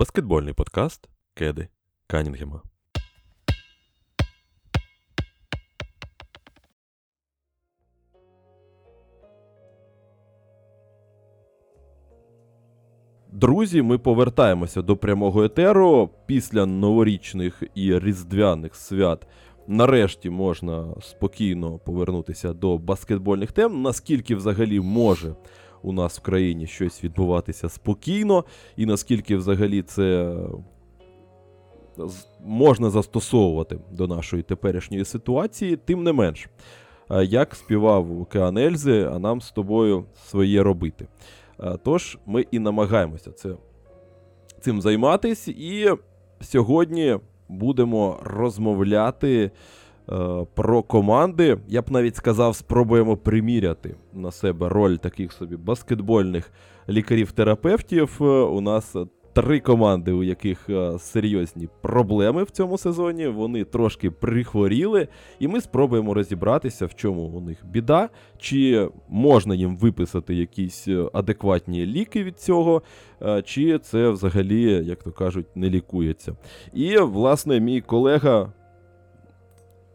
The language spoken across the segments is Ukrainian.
Баскетбольний подкаст Кеди Канінгема. Друзі, ми повертаємося до прямого етеру після новорічних і різдвяних свят. Нарешті можна спокійно повернутися до баскетбольних тем, наскільки взагалі може у нас в країні щось відбуватися спокійно, і наскільки взагалі це можна застосовувати до нашої теперішньої ситуації, тим не менш, як співав Океан Ельзи, а нам з тобою своє робити. Тож ми і намагаємося це, цим займатись, і сьогодні будемо розмовляти е, про команди. Я б навіть сказав, спробуємо приміряти на себе роль таких собі баскетбольних лікарів-терапевтів. Е, у нас три команди, у яких е, серйозні проблеми в цьому сезоні. Вони трошки прихворіли, і ми спробуємо розібратися, в чому у них біда, чи можна їм виписати якісь е, адекватні ліки від цього, е, чи це взагалі, як то кажуть, не лікується. І, власне, мій колега.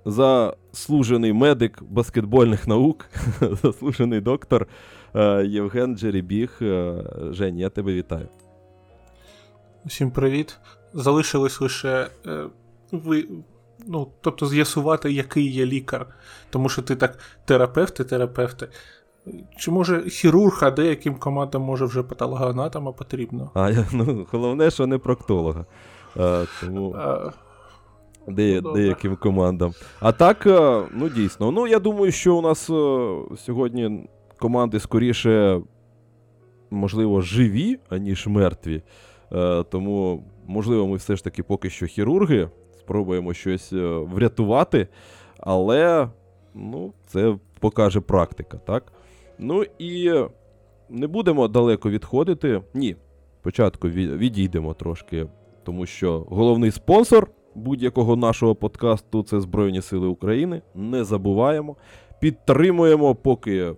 Заслужений медик баскетбольних наук, заслужений доктор Євген Джеребіг. Жень, я тебе вітаю. Усім привіт. Залишилось лише е, ви, ну, тобто з'ясувати, який є лікар. Тому що ти так терапевти, терапевти. Чи може хірург, а деяким командам може вже патологоанатома потрібно? А ну, головне, що не проктолога. А, тому... А... Де, ну, деяким командам. А так, е, ну дійсно. Ну, я думаю, що у нас е, сьогодні команди скоріше, можливо, живі, аніж мертві. Е, тому, можливо, ми все ж таки поки що хірурги, спробуємо щось врятувати, але ну, це покаже практика, так? Ну і не будемо далеко відходити. Ні, спочатку відійдемо трошки, тому що головний спонсор будь-якого нашого подкасту це Збройні Сили України. Не забуваємо. Підтримуємо, поки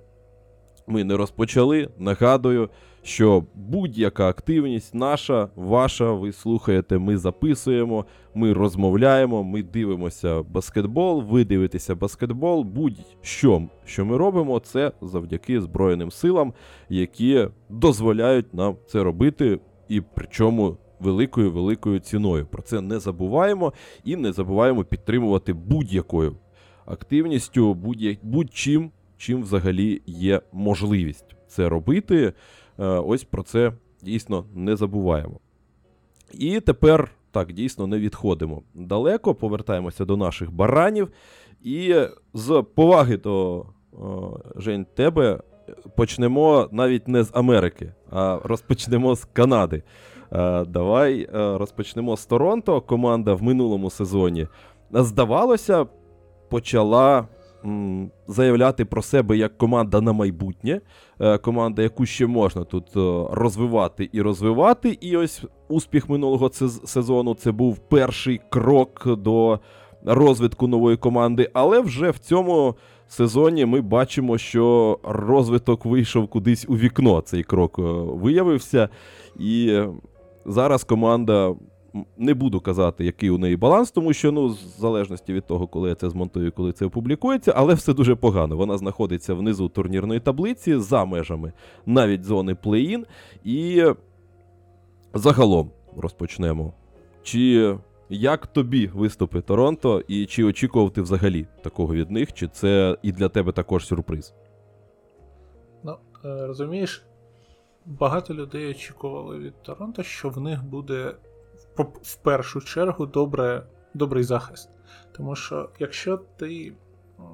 ми не розпочали. Нагадую, що будь-яка активність наша, ваша, ви слухаєте, ми записуємо, ми розмовляємо, ми дивимося баскетбол, ви дивитеся баскетбол. Будь-що, що ми робимо, це завдяки Збройним силам, які дозволяють нам це робити, і причому великою великою ціною. Про це не забуваємо і не забуваємо підтримувати будь-якою активністю, будь-чим, чим взагалі є можливість це робити. Е, ось про це дійсно не забуваємо. І тепер так, дійсно не відходимо далеко, повертаємося до наших баранів. І з поваги до Жень тебе почнемо навіть не з Америки, а розпочнемо з Канади. Е, давай е, розпочнемо з Торонто. Команда в минулому сезоні, здавалося, почала заявляти про себе як команда на майбутнє, е, команда, яку ще можна тут е, розвивати і розвивати. І ось успіх минулого сезону це був перший крок до розвитку нової команди. Але вже в цьому сезоні ми бачимо, що розвиток вийшов кудись у вікно. Цей крок е, виявився. І зараз команда не буду казати, який у неї баланс, тому що, ну, в залежності від того, коли я це змонтую, коли це опублікується, але все дуже погано. Вона знаходиться внизу турнірної таблиці за межами навіть зони плей-ін. І загалом розпочнемо. Чи як тобі виступи Торонто, і чи очікував ти взагалі такого від них, чи це і для тебе також сюрприз? Ну, е, розумієш, багато людей очікували від Торонто, що в них буде в першу чергу добре, добрий захист. Тому що якщо ти,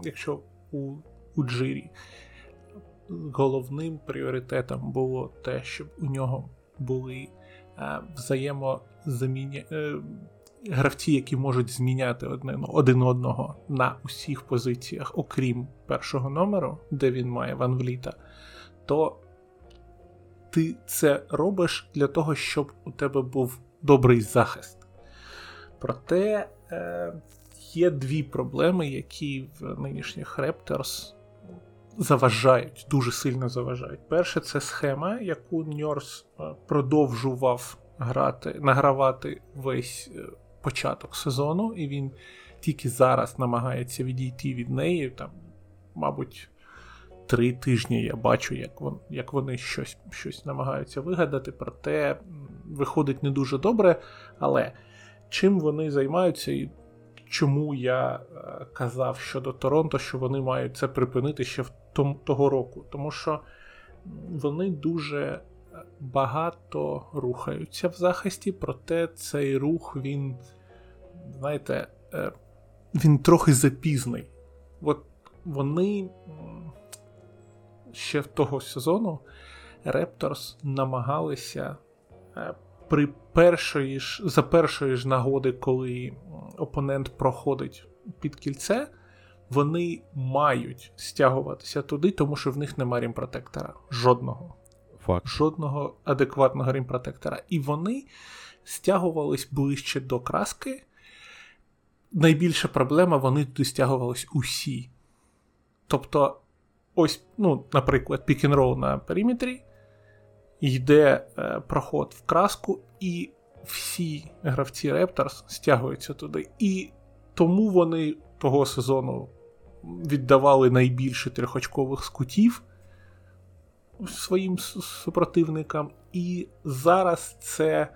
якщо у, у Джирі головним пріоритетом було те, щоб у нього були е, взаємозаміння. Е, Гравці, які можуть зміняти одне, один одного на усіх позиціях, окрім першого номеру, де він має Ван Вліта, то ти це робиш для того, щоб у тебе був добрий захист. Проте е, є дві проблеми, які в нинішніх Raptors заважають, дуже сильно заважають. Перше, це схема, яку Ньорс е, продовжував грати, награвати весь е, початок сезону, і він тільки зараз намагається відійти від неї. Там, Мабуть, три тижні я бачу, як вон, як вони щось щось намагаються вигадати, проте виходить не дуже добре. Але чим вони займаються, і чому я е, казав щодо Торонто, що вони мають це припинити ще в том, того року? Тому що вони дуже багато рухаються в захисті, проте цей рух, він, знаєте, е, він трохи запізний. От вони ще в того сезону Репторс намагалися е, при першої ж, за першої ж нагоди, коли опонент проходить під кільце, вони мають стягуватися туди, тому що в них немає рімпротектора. Жодного. Факт. Жодного адекватного рімпротектора. І вони стягувались ближче до краски. Найбільша проблема, вони туди стягувались усі. Тобто, ось, ну, наприклад, пік-н-рол на периметрі, йде е, проход в краску, і всі гравці Raptors стягуються туди. І тому вони того сезону віддавали найбільше трьохочкових скутів своїм супротивникам. І зараз це.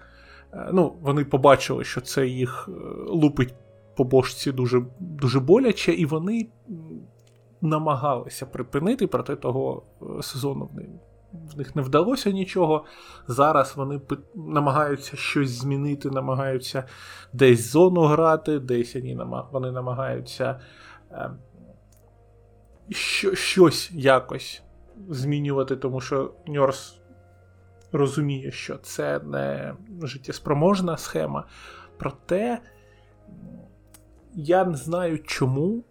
Е, ну, Вони побачили, що це їх е, лупить по бошці дуже дуже боляче, і вони намагалися припинити, проте того е, сезону в них не вдалося нічого. Зараз вони намагаються щось змінити, намагаються десь зону грати, десь вони намагаються е, щось якось змінювати, тому що Ньорс розуміє, що це не життєспроможна схема. Проте я не знаю чому,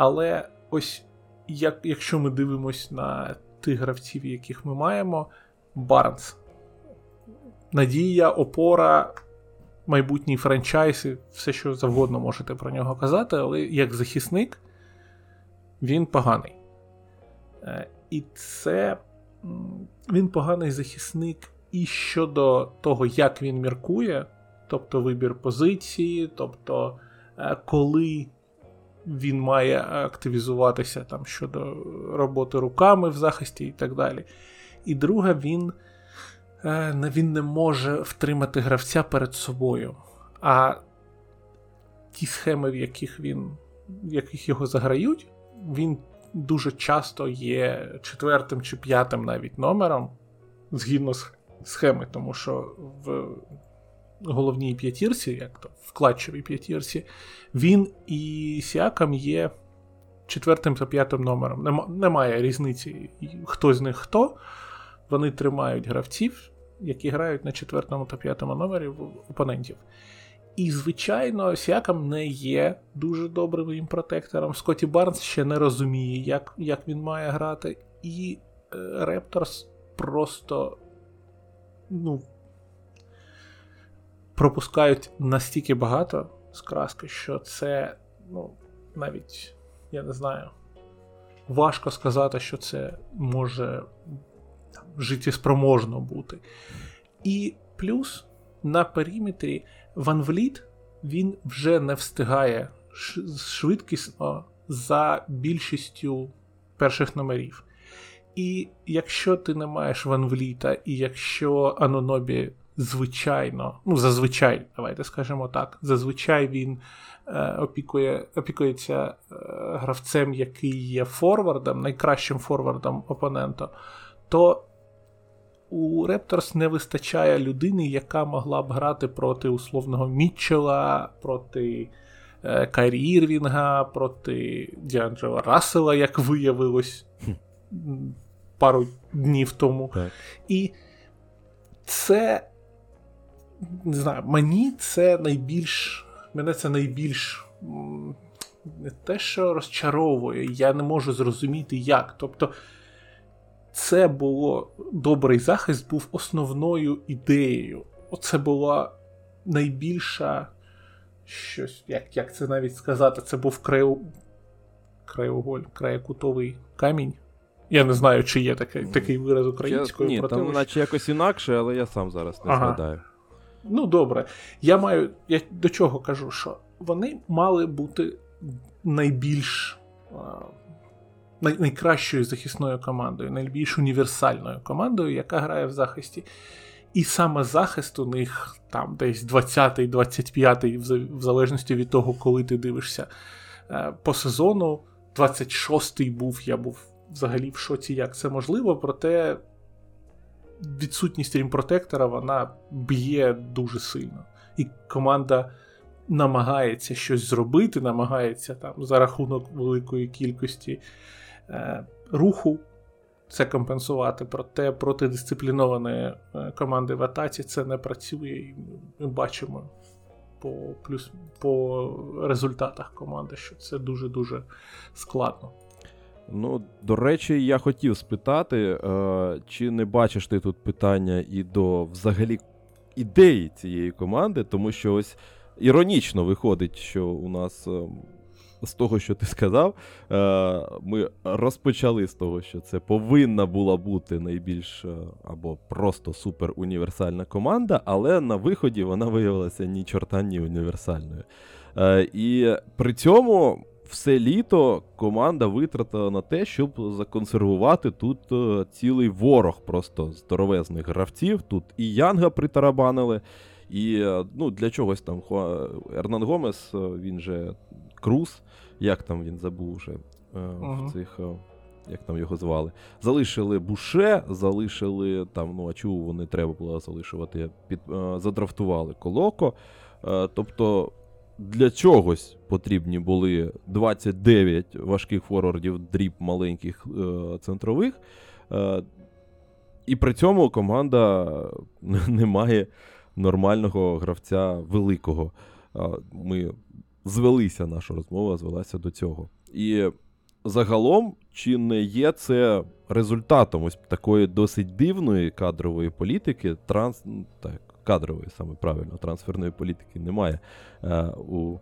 але ось як, якщо ми дивимось на тих гравців, яких ми маємо, Барнс. Надія, опора, майбутній франчайз, і все, що завгодно можете про нього казати, але як захисник він поганий. Е, і це він поганий захисник і щодо того, як він міркує, тобто вибір позиції, тобто е, коли він має активізуватися там щодо роботи руками в захисті і так далі. І друге, він е, він не може втримати гравця перед собою. А ті схеми, в яких він, в яких його заграють, він дуже часто є четвертим чи п'ятим навіть номером згідно схеми, тому що в головній п'ятірці, як то в п'ятірці, він і Сіакам є четвертим та п'ятим номером. Немає різниці, хто з них хто. Вони тримають гравців, які грають на четвертому та п'ятому номері опонентів. І, звичайно, Сіакам не є дуже добрим їм протектором. Скотті Барнс ще не розуміє, як як він має грати. І Репторс просто ну, пропускають настільки багато з краски, що це, ну, навіть, я не знаю, важко сказати, що це може там, життєспроможно бути. І плюс на периметрі Ван Вліт він вже не встигає швидкісно за більшістю перших номерів. І якщо ти не маєш Ван Вліта, і якщо Анонобі звичайно, ну зазвичай, давайте скажемо так, зазвичай він е, опікує, опікується е, гравцем, який є форвардом, найкращим форвардом опонента, то у Репторс не вистачає людини, яка могла б грати проти условного Мітчела, проти е, Кайрі Ірвінга, проти Діанджела Рассела, як виявилось пару днів тому. Так. І це не знаю, мені це найбільш. Мене це найбільш не те, що розчаровує, я не можу зрозуміти як. Тобто, це було добрий захист, був основною ідеєю. Оце була найбільша щось, як як це навіть сказати, це був краю, краюголь, краєкутовий камінь, Я не знаю, чи є такий такий вираз українською. Ні, там наче якось інакше, але я сам зараз не ага. згадаю. Ну, добре. Я маю. Я до чого кажу, що вони мали бути найбільш най, найкращою захисною командою, найбільш універсальною командою, яка грає в захисті. І саме захист у них там десь 20-й, 25-й, в залежності від того, коли ти дивишся е, по сезону. 26-й був, я був взагалі в шоці, як це можливо, проте відсутність рімпротектора вона б'є дуже сильно. І команда намагається щось зробити, намагається там за рахунок великої кількості е, руху це компенсувати. Проте проти дисциплінованої е, команди в атаці це не працює, і ми бачимо по плюс по результатах команди, що це дуже-дуже складно. Ну, до речі, я хотів спитати, е, чи не бачиш ти тут питання і до взагалі ідеї цієї команди, тому що ось іронічно виходить, що у нас е, з того, що ти сказав, е, ми розпочали з того, що це повинна була бути найбільш або просто супер універсальна команда, але на виході вона виявилася ні чорта ні універсальною. І при цьому. Все літо команда витратила на те, щоб законсервувати тут цілий ворог просто здоровезних гравців. Тут і Янга притарабанили, і ну, для чогось там Ернан Гомес, він же Круз, як там він забув вже uh-huh. в цих. Е, як там його звали, залишили Буше, залишили там, ну а чого вони треба було залишувати, під, е, задрафтували Колоко. Е, тобто для чогось потрібні були 29 важких форвардів, дріб маленьких е, центрових. Е, і при цьому команда не має нормального гравця великого. Ми звелися, наша розмова звелася до цього. І загалом, чи не є це результатом ось такої досить дивної кадрової політики, транс, так, кадрової, саме правильно, трансферної політики немає е, у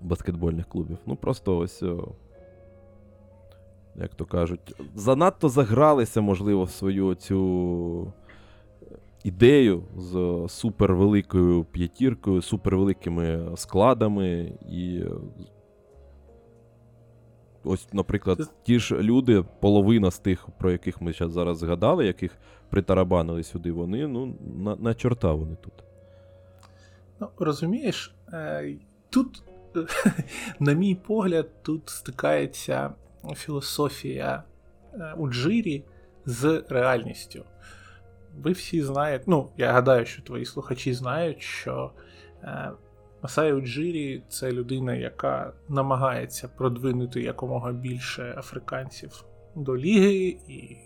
баскетбольних клубів. Ну, просто ось. О, як то кажуть, занадто загралися, можливо, в свою цю ідею з супервеликою п'ятіркою, супервеликими складами. І ось, наприклад, ті ж люди, половина з тих, про яких ми зараз згадали, яких притарабанили сюди, вони ну, на, на чорта вони тут. Ну, розумієш, е, тут, на мій погляд, тут стикається філософія е, у Джирі з реальністю ви всі знаєте, ну, я гадаю, що твої слухачі знають, що е, Масай Уджирі це людина, яка намагається продвинути якомога більше африканців до ліги, і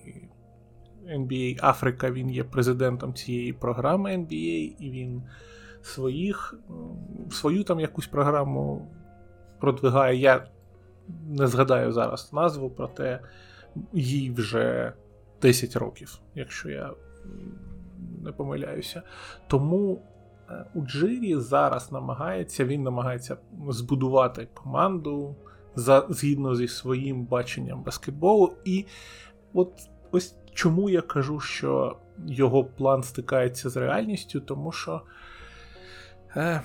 NBA Африка він є президентом цієї програми NBA, і він своїх, свою там якусь програму продвигає. Я не згадаю зараз назву, проте їй вже 10 років, якщо я не помиляюся. Тому у Джирі зараз намагається, він намагається збудувати команду за, згідно зі своїм баченням баскетболу. І от ось чому я кажу, що його план стикається з реальністю, тому що. Е,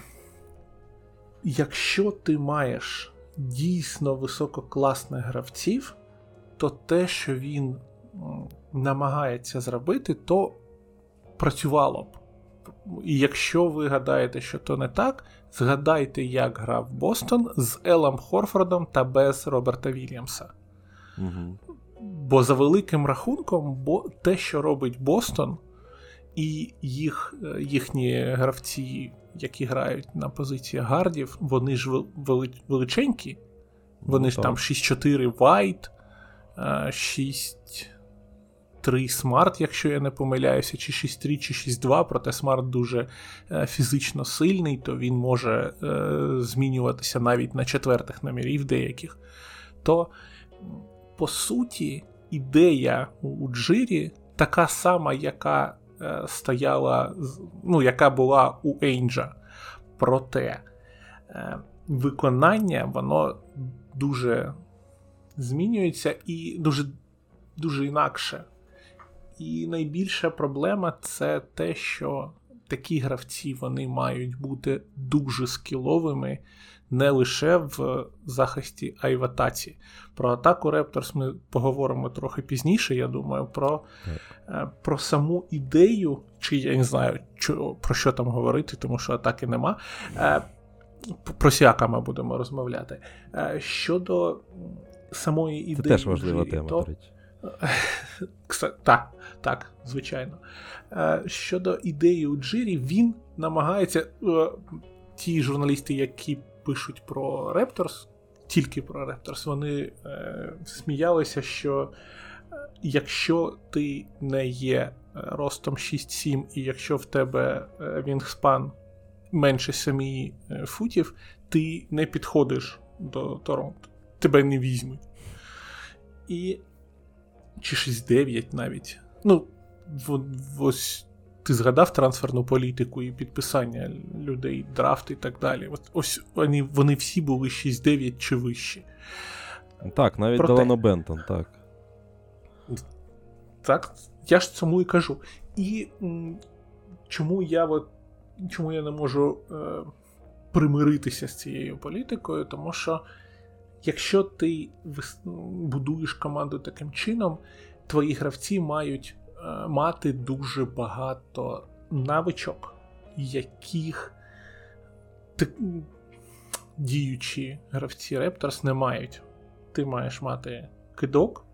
Якщо ти маєш дійсно висококласних гравців, то те, що він намагається зробити, то працювало б. І якщо ви гадаєте, що то не так, згадайте, як грав Бостон з Елом Хорфордом та без Роберта Вільямса. Угу. Бо за великим рахунком, бо те, що робить Бостон, і їх, е, їхні гравці, які грають на позиції гардів, вони ж величенькі. Вони ну, ж там 6-4 Вайт, 6 3 Смарт, якщо я не помиляюся, чи 6.3, чи 6.2, проте Смарт дуже е, фізично сильний, то він може е, змінюватися навіть на четвертих номерів деяких. То, по суті, ідея у Джирі така сама, яка е, стояла, ну, яка була у Ейнджа. Проте виконання, воно дуже змінюється і дуже дуже інакше. І найбільша проблема це те, що такі гравці вони мають бути дуже скіловими не лише в захисті, а й в атаці. Про атаку Raptors ми поговоримо трохи пізніше, я думаю, про е, про саму ідею, чи я не знаю, про що там говорити, тому що атаки нема. Е, про Сіака ми будемо розмовляти. Е, щодо самої ідеї. Це теж важлива тема, до речі. Так, так, звичайно. Щодо ідеї у Джирі, він намагається. Ті журналісти, які пишуть про Raptors, тільки про Raptors, вони е, сміялися, що е, якщо ти не є е, ростом 6-7, і якщо в тебе вінгспан менше 7 футів, ти не підходиш до Торонто. Тебе не візьмуть. І. Чи 6-9 навіть. Ну, в, ось ти згадав трансферну політику і підписання людей, драфт і так далі. От Ось вони вони всі були 6-9 чи вищі. Так, навіть Проте... Делано Бентон, так. Так, я ж цьому і кажу. І м, чому я от, чому я не можу е, примиритися з цією політикою? Тому що якщо ти будуєш команду таким чином, твої гравці мають Е, мати дуже багато навичок, яких діючі гравці Raptors не мають. Ти маєш мати кидок,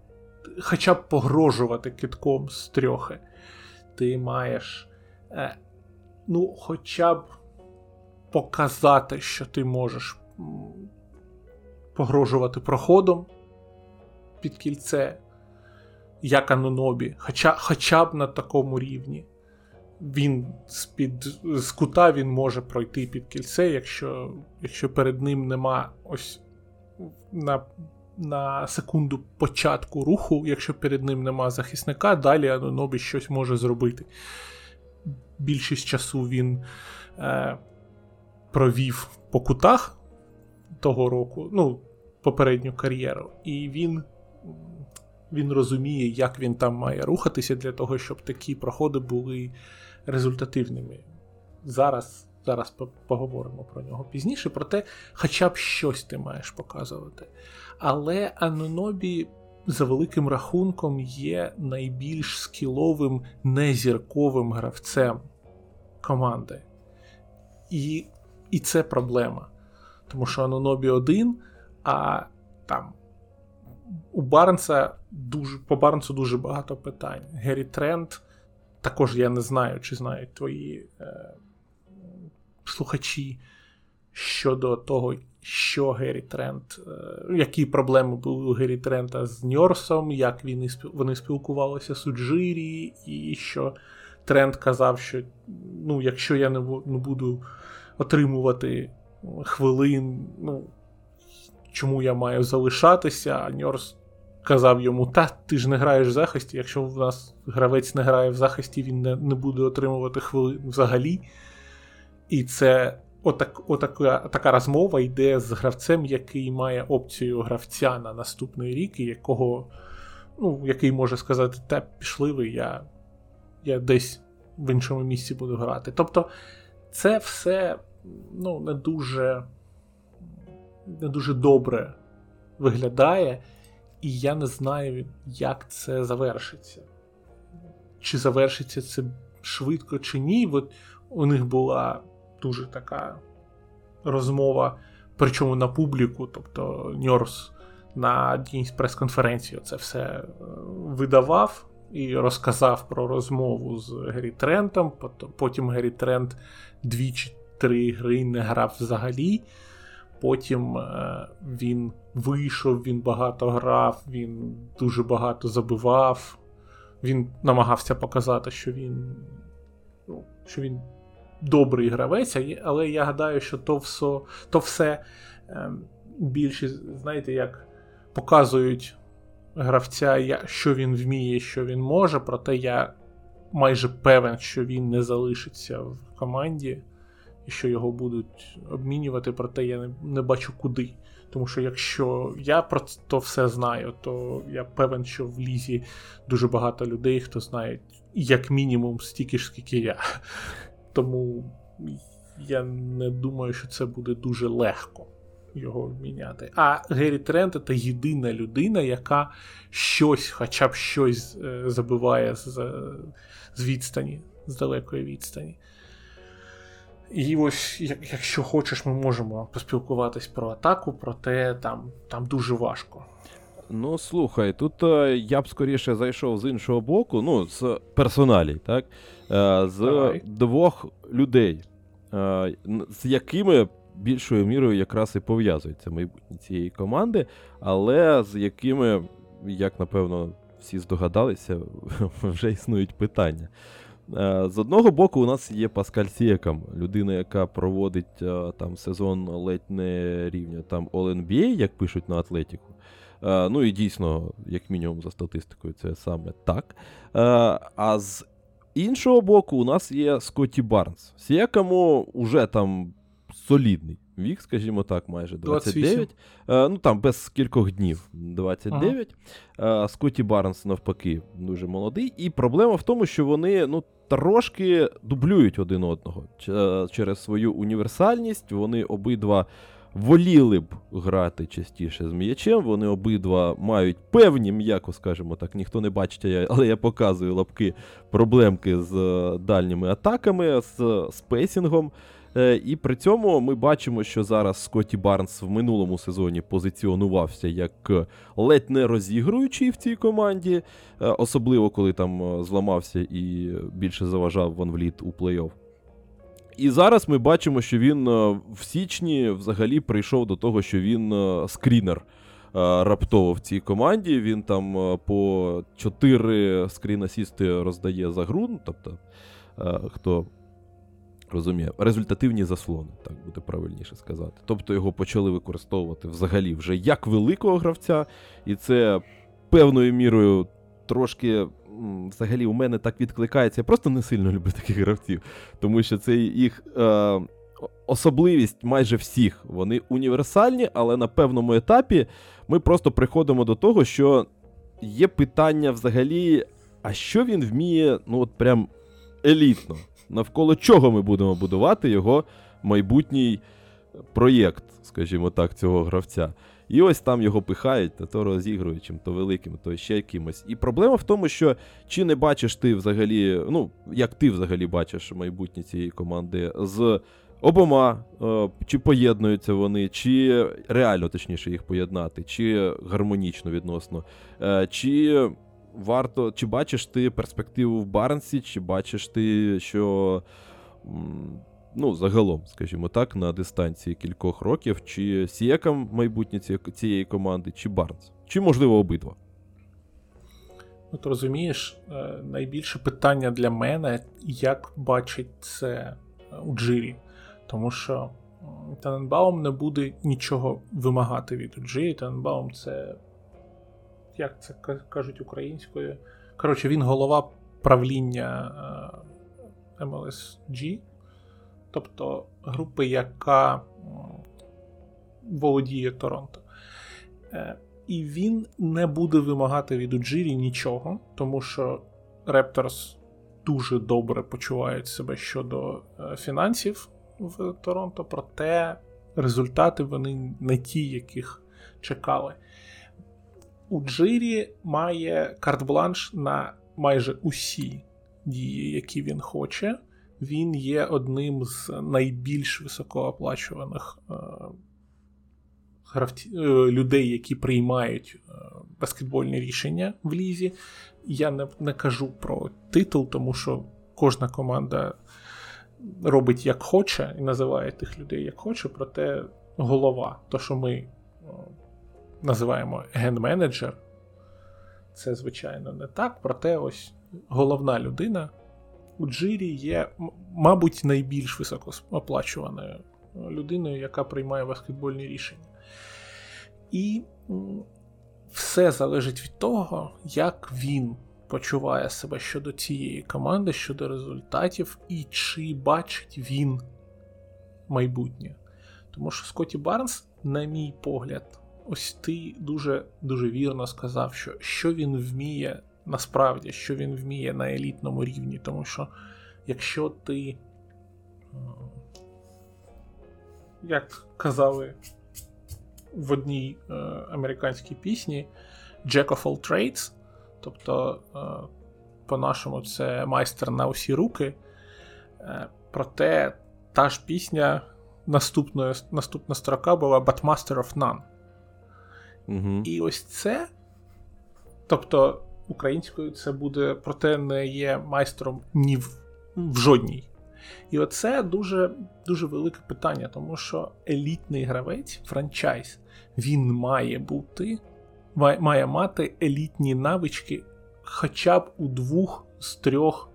хоча б погрожувати кидком з трьохи. Ти маєш, е, ну, хоча б показати, що ти можеш погрожувати проходом під кільце як Анонобі, хоча хоча б на такому рівні. Він з-під з кута він може пройти під кільце, якщо якщо перед ним нема ось на на секунду початку руху, якщо перед ним нема захисника, далі Анонобі щось може зробити. Більшість часу він е, провів по кутах того року, ну, попередню кар'єру, і він він розуміє, як він там має рухатися для того, щоб такі проходи були результативними. Зараз зараз поговоримо про нього пізніше, проте хоча б щось ти маєш показувати. Але Анонобі, за великим рахунком, є найбільш скіловим незірковим гравцем команди. І і це проблема. Тому що Анонобі один, а там у Барнса дуже, по Барнсу дуже багато питань. Геррі Трент, також я не знаю, чи знають твої е, слухачі щодо того, що Геррі Трент, е, які проблеми були у Геррі Трента з Ньорсом, як він, вони спілкувалися з Уджирі, і що Трент казав, що ну, якщо я не буду отримувати хвилин, ну, чому я маю залишатися, а Ньорс казав йому: Та ти ж не граєш в захисті. Якщо в нас гравець не грає в захисті, він не, не буде отримувати хвилин взагалі. І це отак, отака, така розмова йде з гравцем, який має опцію гравця на наступний рік, і якого, ну, який може сказати, та пішли ви, я, я десь в іншому місці буду грати. Тобто, це все ну, не дуже не дуже добре виглядає, і я не знаю, як це завершиться. Чи завершиться це швидко, чи ні. От у них була дуже така розмова, причому на публіку, тобто Ньорс на одній з прес-конференції це все е, видавав і розказав про розмову з Гері Трентом. Потім Гері Трент дві чи три гри не грав взагалі. Потім е, він вийшов, він багато грав, він дуже багато забивав. Він намагався показати, що він ну, що він добрий гравець, але я гадаю, що то все то все е, більше, знаєте, як показують гравця, що він вміє, що він може, проте я майже певен, що він не залишиться в команді що його будуть обмінювати, проте я не, не бачу куди. Тому що якщо я про то все знаю, то я певен, що в лізі дуже багато людей, хто знає як мінімум стільки ж, скільки я. Тому я не думаю, що це буде дуже легко його міняти. А Геррі Трент це єдина людина, яка щось, хоча б щось е, забиває з, з відстані, з далекої відстані. І ось, якщо хочеш, ми можемо поспілкуватись про атаку, проте там, там дуже важко. Ну, слухай, тут е, я б скоріше зайшов з іншого боку, ну, з персоналій, так? Е, з Давай. двох людей, е, з якими більшою мірою якраз і пов'язується майбутнє цієї команди, але з якими, як напевно, всі здогадалися, вже існують питання. Е, з одного боку, у нас є Паскаль Сієкам, людина, яка проводить е, там сезон ледь не рівня там All-NBA, як пишуть на Атлетіку. Е, ну і дійсно, як мінімум, за статистикою, це саме так. А з іншого боку, у нас є Скотті Барнс. Сієкаму вже там солідний вік, скажімо так, майже 29. Е, ну там без кількох днів 29. Ага. Е, Скотті Барнс, навпаки, дуже молодий. І проблема в тому, що вони ну, трошки дублюють один одного е, через свою універсальність. Вони обидва. Воліли б грати частіше з м'ячем, вони обидва мають певні, м'яко скажімо так, ніхто не бачить, але я показую лапки проблемки з дальніми атаками, з спейсінгом. Е, і при цьому ми бачимо, що зараз Скотті Барнс в минулому сезоні позиціонувався як ледь не розігруючий в цій команді, е, особливо коли там е, зламався і більше заважав Ван Вліт у плей-офф. І зараз ми бачимо, що він в січні взагалі прийшов до того, що він скрінер раптово в цій команді. Він там по 4 скрін-асісти роздає за гру. Ну, тобто, хто Розумію, результативні заслони, так буде правильніше сказати. Тобто його почали використовувати взагалі вже як великого гравця, і це певною мірою трошки взагалі у мене так відкликається. Я просто не сильно люблю таких гравців, тому що це їх е, особливість майже всіх. Вони універсальні, але на певному етапі ми просто приходимо до того, що є питання взагалі, а що він вміє, ну от прям елітно навколо чого ми будемо будувати його майбутній проєкт, скажімо так, цього гравця. І ось там його пихають, то, розігруючим, то великим, то ще якимось. І проблема в тому, що чи не бачиш ти взагалі, ну, як ти взагалі бачиш майбутнє цієї команди з обома, е, чи поєднуються вони, чи реально точніше їх поєднати, чи гармонічно відносно, е, чи варто, чи бачиш ти перспективу в Барнсі, чи бачиш ти, що. Ну, загалом, скажімо так, на дистанції кількох років, чи Сіакам майбутнє цієї команди, чи Барнс, чи, можливо, обидва. Ну, ти розумієш, е, найбільше питання для мене, як бачить це Уджирі. Тому що Таненбаум не буде нічого вимагати від Уджирі. Таненбаум це як це кажуть українською. Коротше, він голова правління MLSG, е, тобто групи, яка володіє Торонто. Е, і він не буде вимагати від Уджирі нічого, тому що Репторс дуже добре почувають себе щодо е, фінансів в Торонто, проте результати вони не ті, яких чекали у Джирі має карт-бланш на майже усі дії, які він хоче. Він є одним з найбільш високооплачуваних е, гравці, е, людей, які приймають е, баскетбольні рішення в лізі. Я не, не кажу про титул, тому що кожна команда робить як хоче і називає тих людей як хоче, проте голова, то що ми називаємо ген-менеджер. Це, звичайно, не так. Проте ось головна людина у Джирі є, мабуть, найбільш високооплачуваною людиною, яка приймає баскетбольні рішення. І все залежить від того, як він почуває себе щодо цієї команди, щодо результатів, і чи бачить він майбутнє. Тому що Скотті Барнс на мій погляд, ось ти дуже дуже вірно сказав, що що він вміє насправді, що він вміє на елітному рівні. Тому що якщо ти, як казали в одній е, американській пісні, Jack of all trades, тобто, е, по-нашому, це майстер на усі руки. Е, проте та ж пісня наступною, наступна строка була But of None. Угу. І ось це. Тобто, українською це буде, проте не є майстром ні в, в жодній. І оце дуже дуже велике питання, тому що елітний гравець, франчайз, він має бути, має, має мати елітні навички хоча б у двох з трьох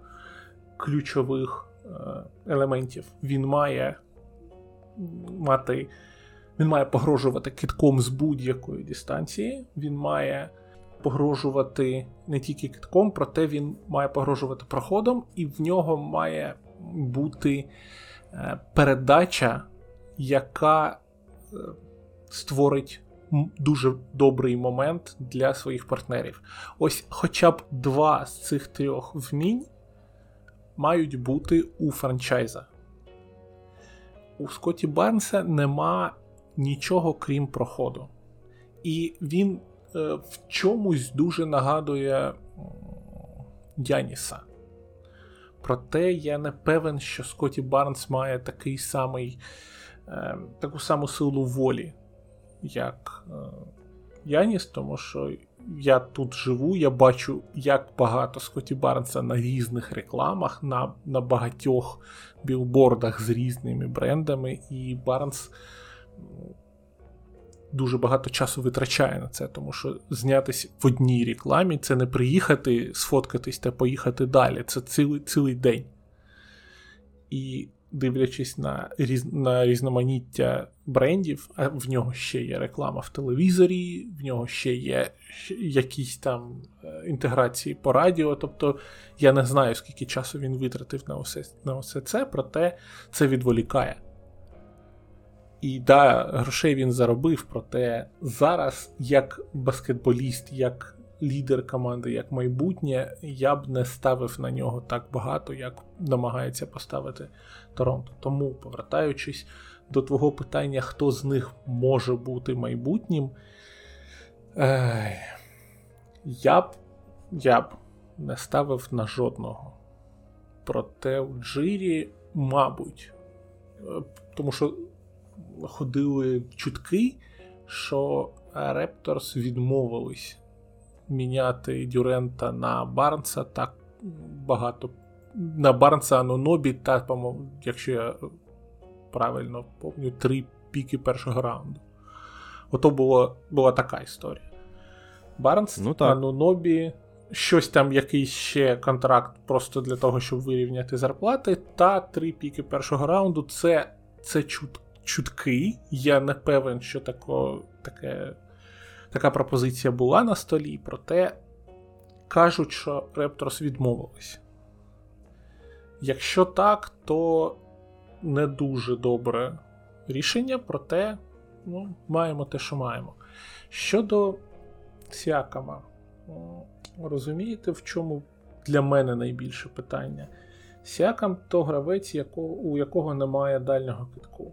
ключових е, елементів. Він має мати. Він має погрожувати китком з будь-якої дистанції. Він має погрожувати не тільки китком, проте він має погрожувати проходом, і в нього має бути е, передача, яка е, створить дуже добрий момент для своїх партнерів. Ось хоча б два з цих трьох вмінь мають бути у франчайза. У Скотті Барнса нема нічого крім проходу. І він е, в чомусь дуже нагадує Яніса. Проте я не певен, що Скотті Барнс має такий самий, е, таку саму силу волі, як е, Яніс, тому що я тут живу, я бачу, як багато Скотті Барнса на різних рекламах, на на багатьох білбордах з різними брендами, і Барнс дуже багато часу витрачає на це, тому що знятись в одній рекламі це не приїхати, сфоткатись та поїхати далі. Це цілий цілий день. І дивлячись на різ, на різноманіття брендів, а в нього ще є реклама в телевізорі, в нього ще є якісь там е, інтеграції по радіо. Тобто я не знаю, скільки часу він витратив на усе, на усе це, проте це відволікає. І да, грошей він заробив, проте зараз, як баскетболіст, як лідер команди, як майбутнє, я б не ставив на нього так багато, як намагається поставити Торонто. Тому, повертаючись до твого питання, хто з них може бути майбутнім, е, я б я б не ставив на жодного. Проте у Джирі, мабуть, е, тому що ходили чутки, що Репторс відмовились міняти Дюрента на Барнса так багато. На Барнса Анонобі, та, по-моєму, якщо я правильно пам'ятаю, три піки першого раунду. Ото було, була така історія. Барнс, ну, Анонобі, щось там, якийсь ще контракт просто для того, щоб вирівняти зарплати, та три піки першого раунду це це чут, чутки. Я не певен, що тако, таке така пропозиція була на столі, проте кажуть, що Репторс відмовились. Якщо так, то не дуже добре рішення, проте ну, маємо те, що маємо. Щодо Сіакама, ну, розумієте, в чому для мене найбільше питання? Сіакам то гравець, у якого немає дальнього кидку.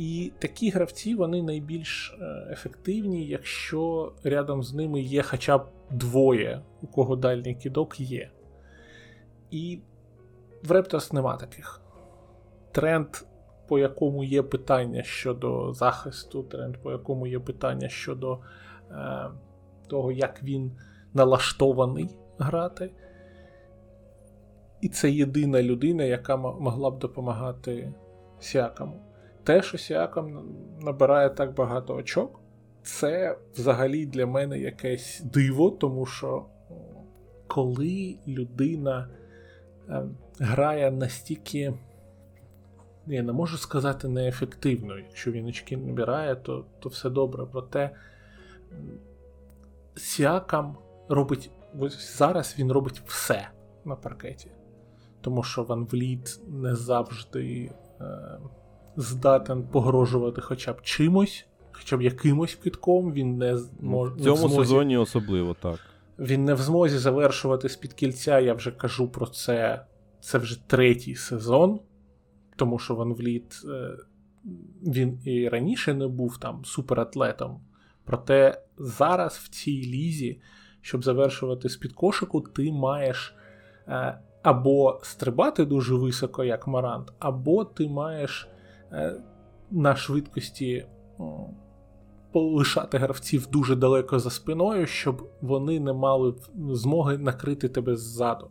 І такі гравці вони найбільш е, ефективні, якщо рядом з ними є хоча б двоє, у кого дальній кидок є. І в Репторс нема таких. Тренд, по якому є питання щодо захисту, тренд, по якому є питання щодо е, того, як він налаштований грати. І це єдина людина, яка могла б допомагати Сіакаму те, що Сіакам набирає так багато очок, це взагалі для мене якесь диво, тому що коли людина е, грає настільки, я не можу сказати неефективно, якщо він очки набирає, то то все добре. Проте Сіакам робить ось зараз він робить все на паркеті. Тому що Ван Вліт не завжди. Е, здатен погрожувати хоча б чимось хоча б якимось квітком, він не може. В цьому змозі, сезоні особливо так. Він не в змозі завершувати з-під кільця, я вже кажу про це. Це вже третій сезон, тому що Ван Вліт е, він і раніше не був там суператлетом. Проте зараз в цій лізі, щоб завершувати з-під кошику, ти маєш е, або стрибати дуже високо, як Марант, або ти маєш на швидкості полишати гравців дуже далеко за спиною, щоб вони не мали змоги накрити тебе ззаду.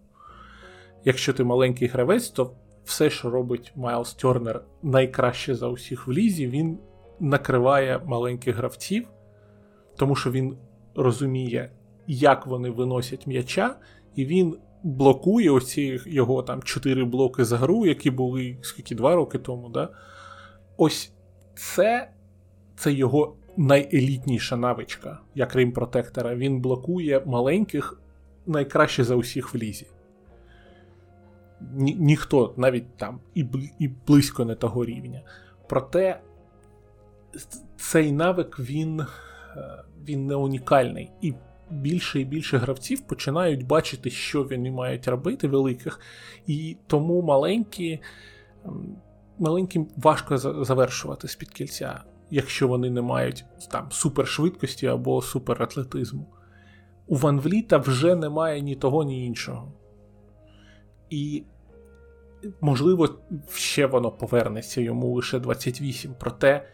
Якщо ти маленький гравець, то все, що робить Майлз Тернер найкраще за усіх в лізі, він накриває маленьких гравців, тому що він розуміє, як вони виносять м'яча, і він блокує оці його там чотири блоки за гру, які були скільки два роки тому. Да? Ось це це його найелітніша навичка, як Рим Протектора. Він блокує маленьких найкраще за усіх в лізі. Ні, Ніхто навіть там і і близько не того рівня. Проте цей навик він, е, він не унікальний. І більше і більше гравців починають бачити, що вони мають робити великих, і тому маленькі. Маленьким важко завершувати з-під кільця якщо вони не мають там супершвидкості або суператлетизму. У Ван Вліта вже немає ні того, ні іншого. І, можливо, ще воно повернеться йому лише 28. Проте,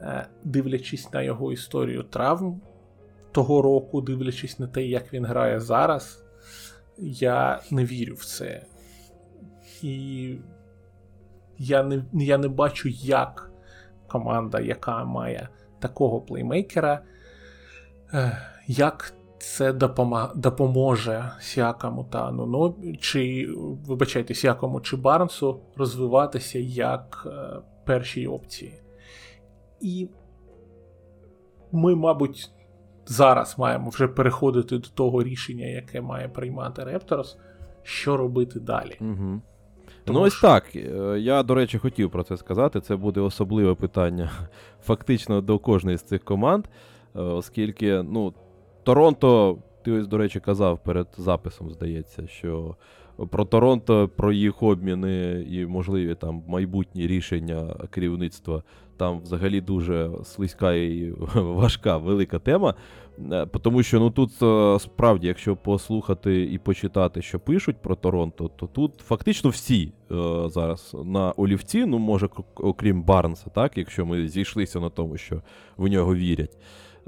е, дивлячись на його історію травм того року, дивлячись на те, як він грає зараз, я не вірю в це. І я не, я не бачу, як команда, яка має такого плеймейкера, е, як це допоможе Сіакаму та Нуно, чи, вибачайте, Сіакаму чи Барнсу розвиватися як е, першій опції. І ми, мабуть, зараз маємо вже переходити до того рішення, яке має приймати Репторс, що робити далі. Угу. Тому ну, ось що... так. Е, я, до речі, хотів про це сказати. Це буде особливе питання фактично до кожної з цих команд, е, оскільки, ну, Торонто, ти ось, до речі, казав перед записом, здається, що про Торонто, про їх обміни і можливі там майбутні рішення керівництва. Там взагалі дуже слизька і важка велика тема. Е, тому що ну тут е, справді, якщо послухати і почитати, що пишуть про Торонто, то тут фактично всі е, зараз на олівці, ну може, окрім Барнса, так, якщо ми зійшлися на тому, що в нього вірять.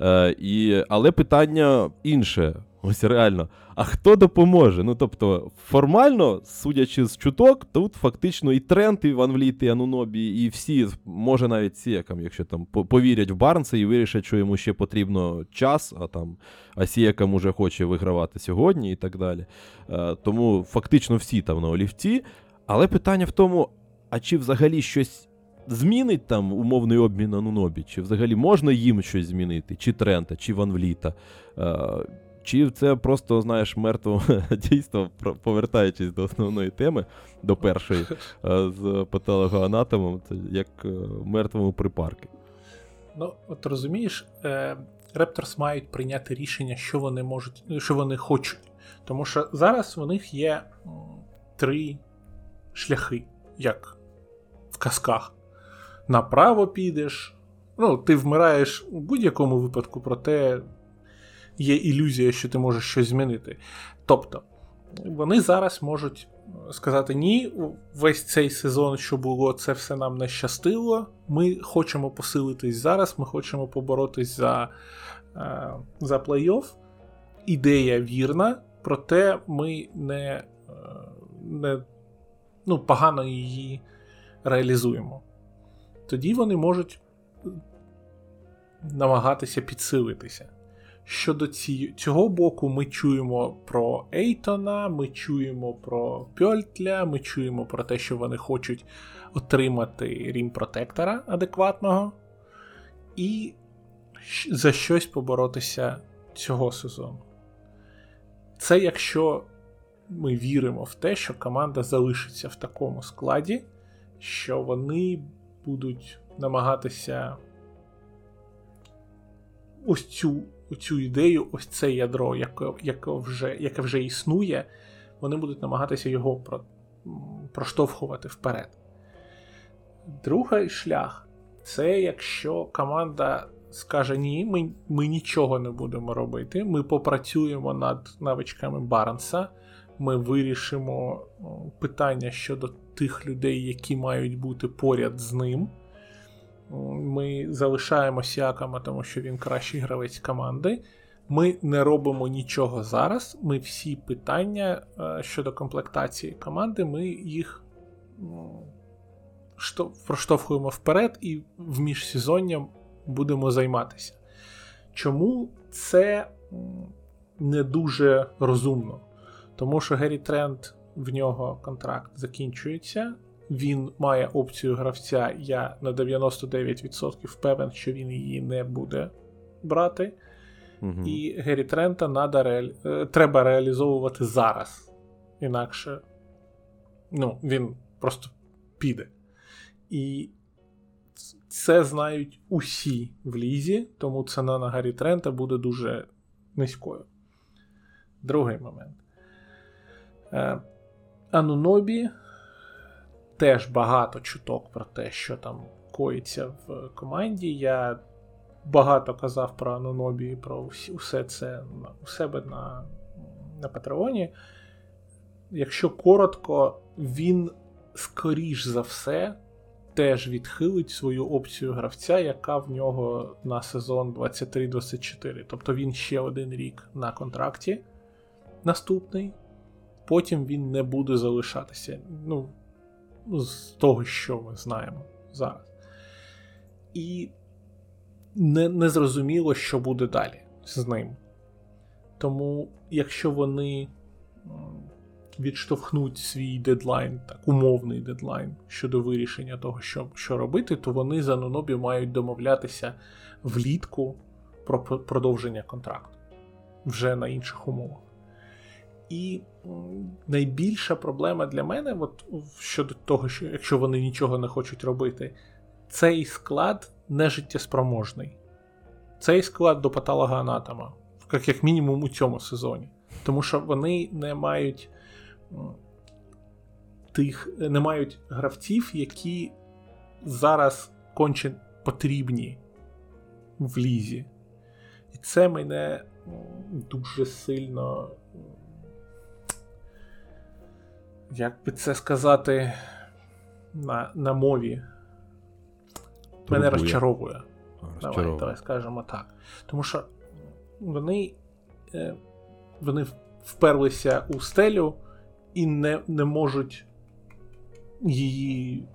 Е, і, Але питання інше. Ось реально. А хто допоможе? Ну тобто, формально, судячи з чуток, тут фактично і Трент, і Ван Вліт, і Анунобі, і всі, може навіть Сіякам, якщо там повірять в Барнса і вирішать, що йому ще потрібно час, а там а Сіякам уже хоче вигравати сьогодні і так далі. Е, тому фактично всі там на олівці. Але питання в тому, а чи взагалі щось змінить там умовний обмін на Нунобі? Чи взагалі можна їм щось змінити? Чи Трента, чи Ван Вліта? Е, чи це просто, знаєш, мертво дійство, повертаючись до основної теми, до першої е, з патологоанатомом, це як е, мертвому припарки? Ну, от розумієш, Репторс мають прийняти рішення, що вони можуть, що вони хочуть. Тому що зараз у них є три шляхи, як в казках направо підеш. Ну, ти вмираєш у будь-якому випадку, проте є ілюзія, що ти можеш щось змінити. Тобто, вони зараз можуть сказати: ні, весь цей сезон, що було, це все нам не щастило. Ми хочемо посилитись зараз, ми хочемо поборотись за е, за плей-офф. Ідея вірна, проте ми не, е, не ну, погано її реалізуємо тоді вони можуть намагатися підсилитися. Щодо ці, цього боку, ми чуємо про Ейтона, ми чуємо про Пьольтля, ми чуємо про те, що вони хочуть отримати рім протектора адекватного і за щось поборотися цього сезону. Це якщо ми віримо в те, що команда залишиться в такому складі, що вони будуть намагатися ось цю цю ідею, ось це ядро, яке, яке, вже яке вже існує, вони будуть намагатися його про, проштовхувати вперед. Другий шлях це якщо команда скаже ні, ми ми нічого не будемо робити. Ми попрацюємо над навичками Барнса, ми вирішимо питання щодо тих людей, які мають бути поряд з ним. Ми залишаємо Сіакама, тому що він кращий гравець команди. Ми не робимо нічого зараз. Ми всі питання е, щодо комплектації команди, ми їх проштовхуємо вперед і в міжсезонням будемо займатися. Чому це не дуже розумно? Тому що Геррі Тренд в нього контракт закінчується. Він має опцію гравця. Я на 99% певен, що він її не буде брати. Угу. І Геррі Трента надо реалі... Е, треба реалізовувати зараз. Інакше ну, він просто піде. І це знають усі в лізі, тому ціна на Гаррі Трента буде дуже низькою. Другий момент. Е, Анунобі теж багато чуток про те, що там коїться в команді. Я багато казав про Анунобі і про усе це у себе на, на Патреоні. Якщо коротко, він скоріш за все теж відхилить свою опцію гравця, яка в нього на сезон 23-24. Тобто він ще один рік на контракті наступний, потім він не буде залишатися. Ну, з того, що ми знаємо зараз. І не, не зрозуміло, що буде далі з ним. Тому, якщо вони відштовхнуть свій дедлайн, так, умовний дедлайн щодо вирішення того, що що робити, то вони за Нонобі мають домовлятися влітку про продовження контракту вже на інших умовах. І найбільша проблема для мене, от щодо того, що якщо вони нічого не хочуть робити, цей склад не життєспроможний. Цей склад до патологоанатома, як як мінімум у цьому сезоні. Тому що вони не мають тих, не мають гравців, які зараз конче потрібні в лізі. І це мене дуже сильно як би це сказати на на мові, Турбує. мене розчаровує. розчаровує. Давай, давай скажемо так. Тому що вони е, вони вперлися у стелю і не, не можуть її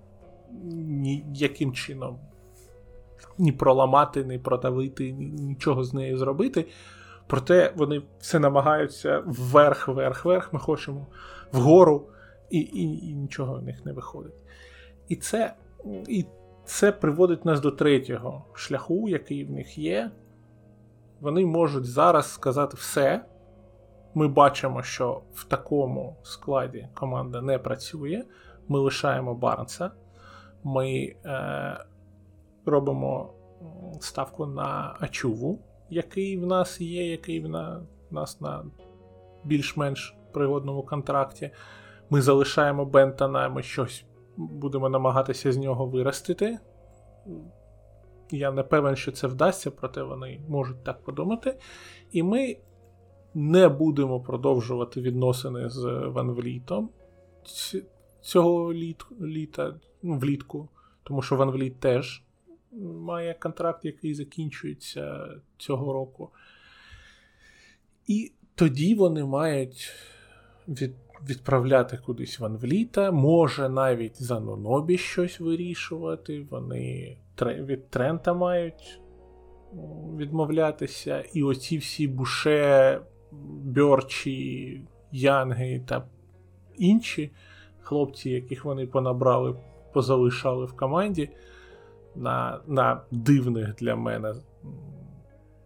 ніяким чином ні проламати, ні продавити, ні, нічого з нею зробити. Проте вони все намагаються вверх, вверх, вверх. Ми хочемо вгору і і, і нічого в них не виходить. І це і це приводить нас до третього шляху, який в них є. Вони можуть зараз сказати все. Ми бачимо, що в такому складі команда не працює. Ми лишаємо Барнса. Ми е, робимо ставку на Ачуву, який в нас є, який в нас на більш-менш пригодному контракті. Ми залишаємо Бентона, ми щось будемо намагатися з нього виростити. Я не певен, що це вдасться, проте вони можуть так подумати. І ми не будемо продовжувати відносини з Ван Влітом цього літ, літа ну, влітку, тому що Ван Вліт теж має контракт, який закінчується цього року. І тоді вони мають від відправляти кудись в Анвліта, може навіть за Нонобі щось вирішувати. Вони від Трента мають відмовлятися. І оці всі буше, Бьорчі, Янги та інші хлопці, яких вони понабрали, позалишали в команді на на дивних для мене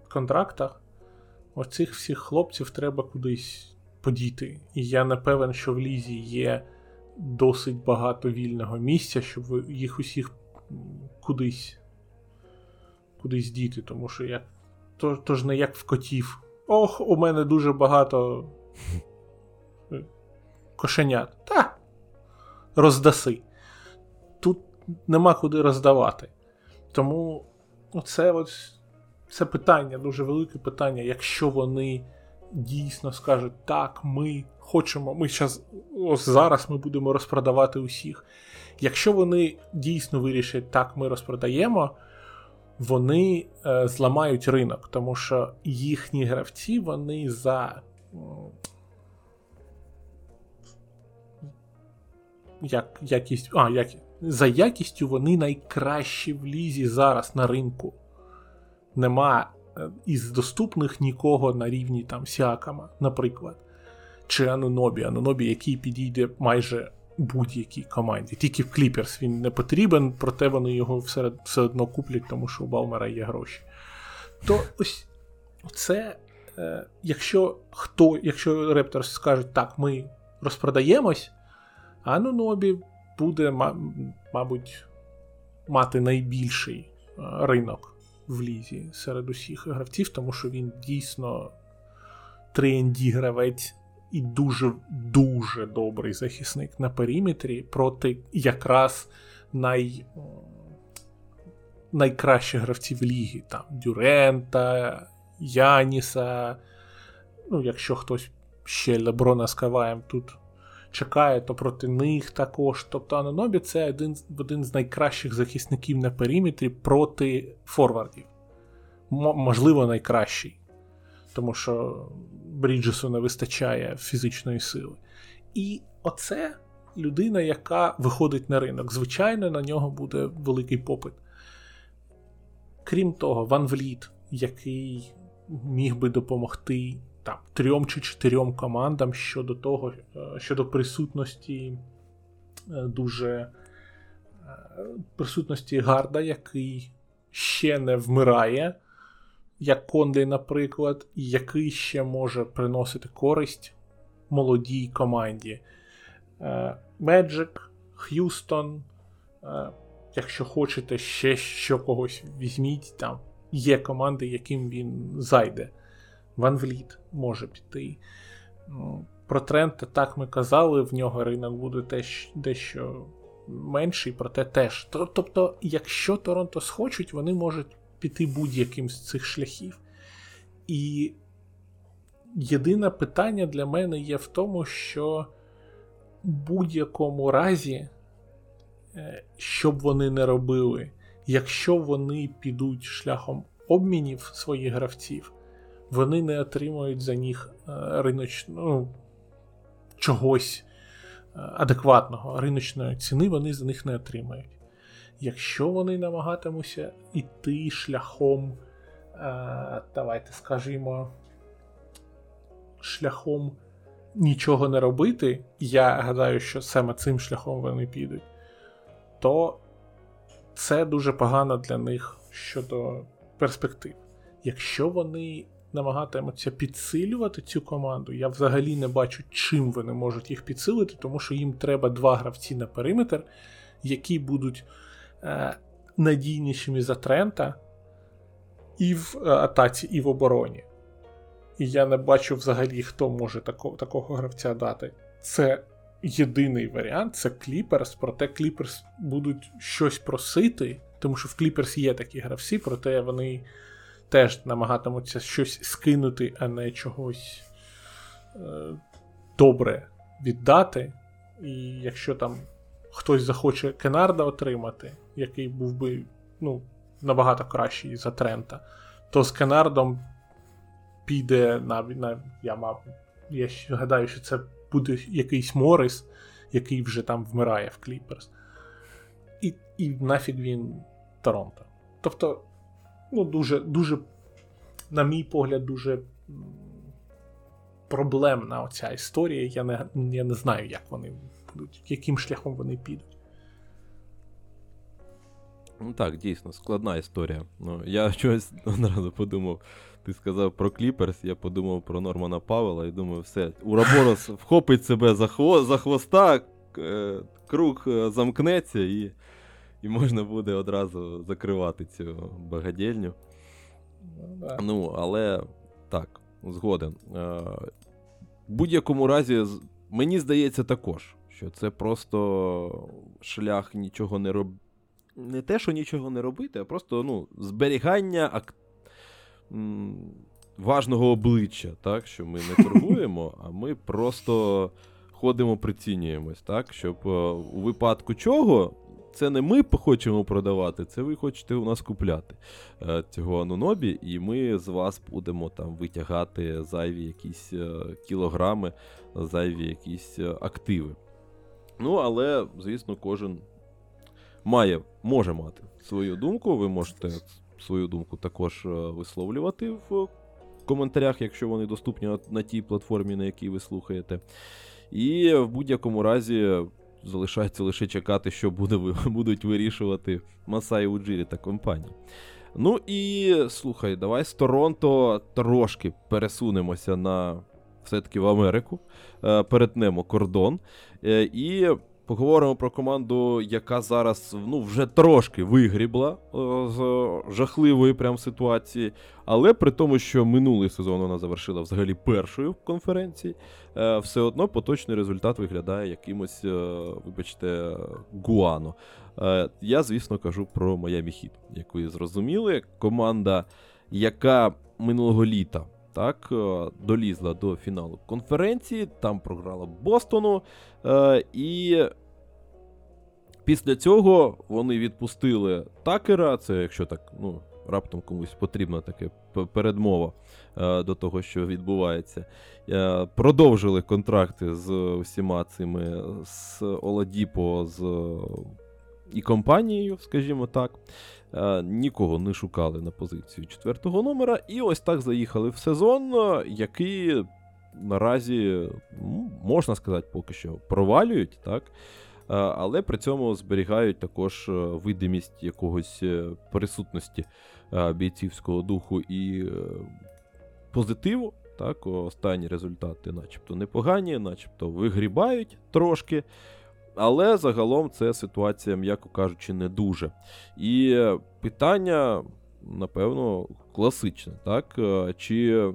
контрактах. Оцих всіх хлопців треба кудись подіти. І я не певен, що в Лізі є досить багато вільного місця, щоб їх усіх кудись кудись діти. Тому що, як то, то ж не як в котів. Ох, у мене дуже багато кошенят. Та, роздаси. Тут нема куди роздавати. Тому це ось це питання, дуже велике питання, якщо вони дійсно скажуть, так, ми хочемо, ми зараз, ось зараз ми будемо розпродавати усіх. Якщо вони дійсно вирішать, так, ми розпродаємо, вони е, зламають ринок, тому що їхні гравці вони за. Як, якість, а, як, За якістю вони найкращі в лізі зараз на ринку. Нема із доступних нікого на рівні там Сіакама, наприклад. Чи Анунобі, Анунобі, який підійде майже будь-якій команді. Тільки в Кліперс він не потрібен, проте вони його все, все одно куплять, тому що у Балмера є гроші. То ось це, е, якщо хто, якщо Репторс скажуть, так, ми розпродаємось, Анунобі буде, мабуть, мати найбільший е, ринок в лізі серед усіх гравців, тому що він дійсно 3D гравець і дуже-дуже добрий захисник на периметрі проти якраз най, найкращих гравців ліги. Там Дюрента, Яніса. Ну, якщо хтось ще Леброна з Каваєм тут чекає, то проти них також. Тобто Ананобі це один один з найкращих захисників на периметрі проти форвардів. М- можливо, найкращий. Тому що Бріджесу не вистачає фізичної сили. І оце людина, яка виходить на ринок. Звичайно, на нього буде великий попит. Крім того, Ван Вліт, який міг би допомогти там, трьом чи чотирьом командам щодо того, е, щодо присутності е, дуже е, присутності Гарда, який ще не вмирає як Конлі, наприклад, і який ще може приносити користь молодій команді. Меджик, Х'юстон. Якщо хочете ще що когось візьміть, там є команди, яким він зайде. Ван Вліт може піти. Ну, про Трента так ми казали, в нього ринок буде теж дещо менший, проте теж. Тобто, якщо Торонто схочуть, вони можуть піти будь-яким з цих шляхів. І єдине питання для мене є в тому, що в будь-якому разі, е, що б вони не робили, якщо вони підуть шляхом обмінів своїх гравців, вони не отримують за них е, риночну ну, чогось е, адекватного, риночної ціни вони за них не отримають якщо вони намагатимуться йти шляхом, е, давайте скажімо, шляхом нічого не робити, я гадаю, що саме цим шляхом вони підуть, то це дуже погано для них щодо перспектив. Якщо вони намагатимуться підсилювати цю команду, я взагалі не бачу, чим вони можуть їх підсилити, тому що їм треба два гравці на периметр, які будуть Е, надійнішими за Трента і в е, атаці, і в обороні. І я не бачу взагалі, хто може такого, такого гравця дати. Це єдиний варіант, це Кліперс, проте Кліперс будуть щось просити, тому що в Кліперс є такі гравці, проте вони теж намагатимуться щось скинути, а не чогось е, добре віддати. І якщо там хтось захоче Кенарда отримати, який був би ну, набагато кращий за Трента, то з Кенардом піде на. на я мав, я гадаю, що це буде якийсь Морис, який вже там вмирає в Кліперс. І і нафіг він Торонто. Тобто, ну, дуже, дуже, на мій погляд, дуже проблемна оця історія. Я не, Я не знаю, як вони будуть, яким шляхом вони підуть. Ну так, дійсно, складна історія. Ну, Я щось одразу подумав. Ти сказав про Кліперс, я подумав про Нормана Павела і думаю, все, Ураборос вхопить себе за хво, за хвоста, е, круг е, замкнеться, і і можна буде одразу закривати цю багадільню. Ну, да. ну але так, згоден. Е, в будь-якому разі, мені здається, також, що це просто шлях нічого не робити. Не те, що нічого не робити, а просто ну, зберігання ак... важного обличчя, так, що ми не торгуємо, а ми просто ходимо, прицінюємось, так, щоб е, у випадку чого. Це не ми хочемо продавати, це ви хочете у нас купляти е, цього анунобі, і ми з вас будемо там витягати зайві якісь е, кілограми, зайві якісь активи. Ну, але, звісно, кожен має, може мати свою думку. Ви можете свою думку також висловлювати в коментарях, якщо вони доступні на тій платформі, на якій ви слухаєте. І в будь-якому разі залишається лише чекати, що буде, будуть вирішувати Масай Уджирі та компанії. Ну і слухай, давай з Торонто трошки пересунемося на все-таки в Америку, е, перетнемо кордон. Е, і Поговоримо про команду, яка зараз ну, вже трошки вигрібла е, з жахливої прям ситуації. Але при тому, що минулий сезон вона завершила взагалі першою в конференції, все одно поточний результат виглядає якимось, е, вибачте, гуано. Я, звісно, кажу про Майамі Хіт, як ви зрозуміли. Команда, яка минулого літа так, долізла до фіналу конференції, там програла Бостону. І Після цього вони відпустили такера. Це якщо так, ну, раптом комусь потрібна таке передмова е, до того, що відбувається. Е, продовжили контракти з усіма цими з Оладіпо з і компанією, скажімо так. Е, нікого не шукали на позицію четвертого номера. І ось так заїхали в сезон, який наразі, можна сказати, поки що провалюють. так. Е, але при цьому зберігають також е, видимість якогось е, присутності бійцівського духу і позитиву. Так, Останні результати, начебто, непогані, начебто вигрібають трошки. Але загалом це ситуація, м'яко кажучи, не дуже. І питання, напевно, класичне. так? Чи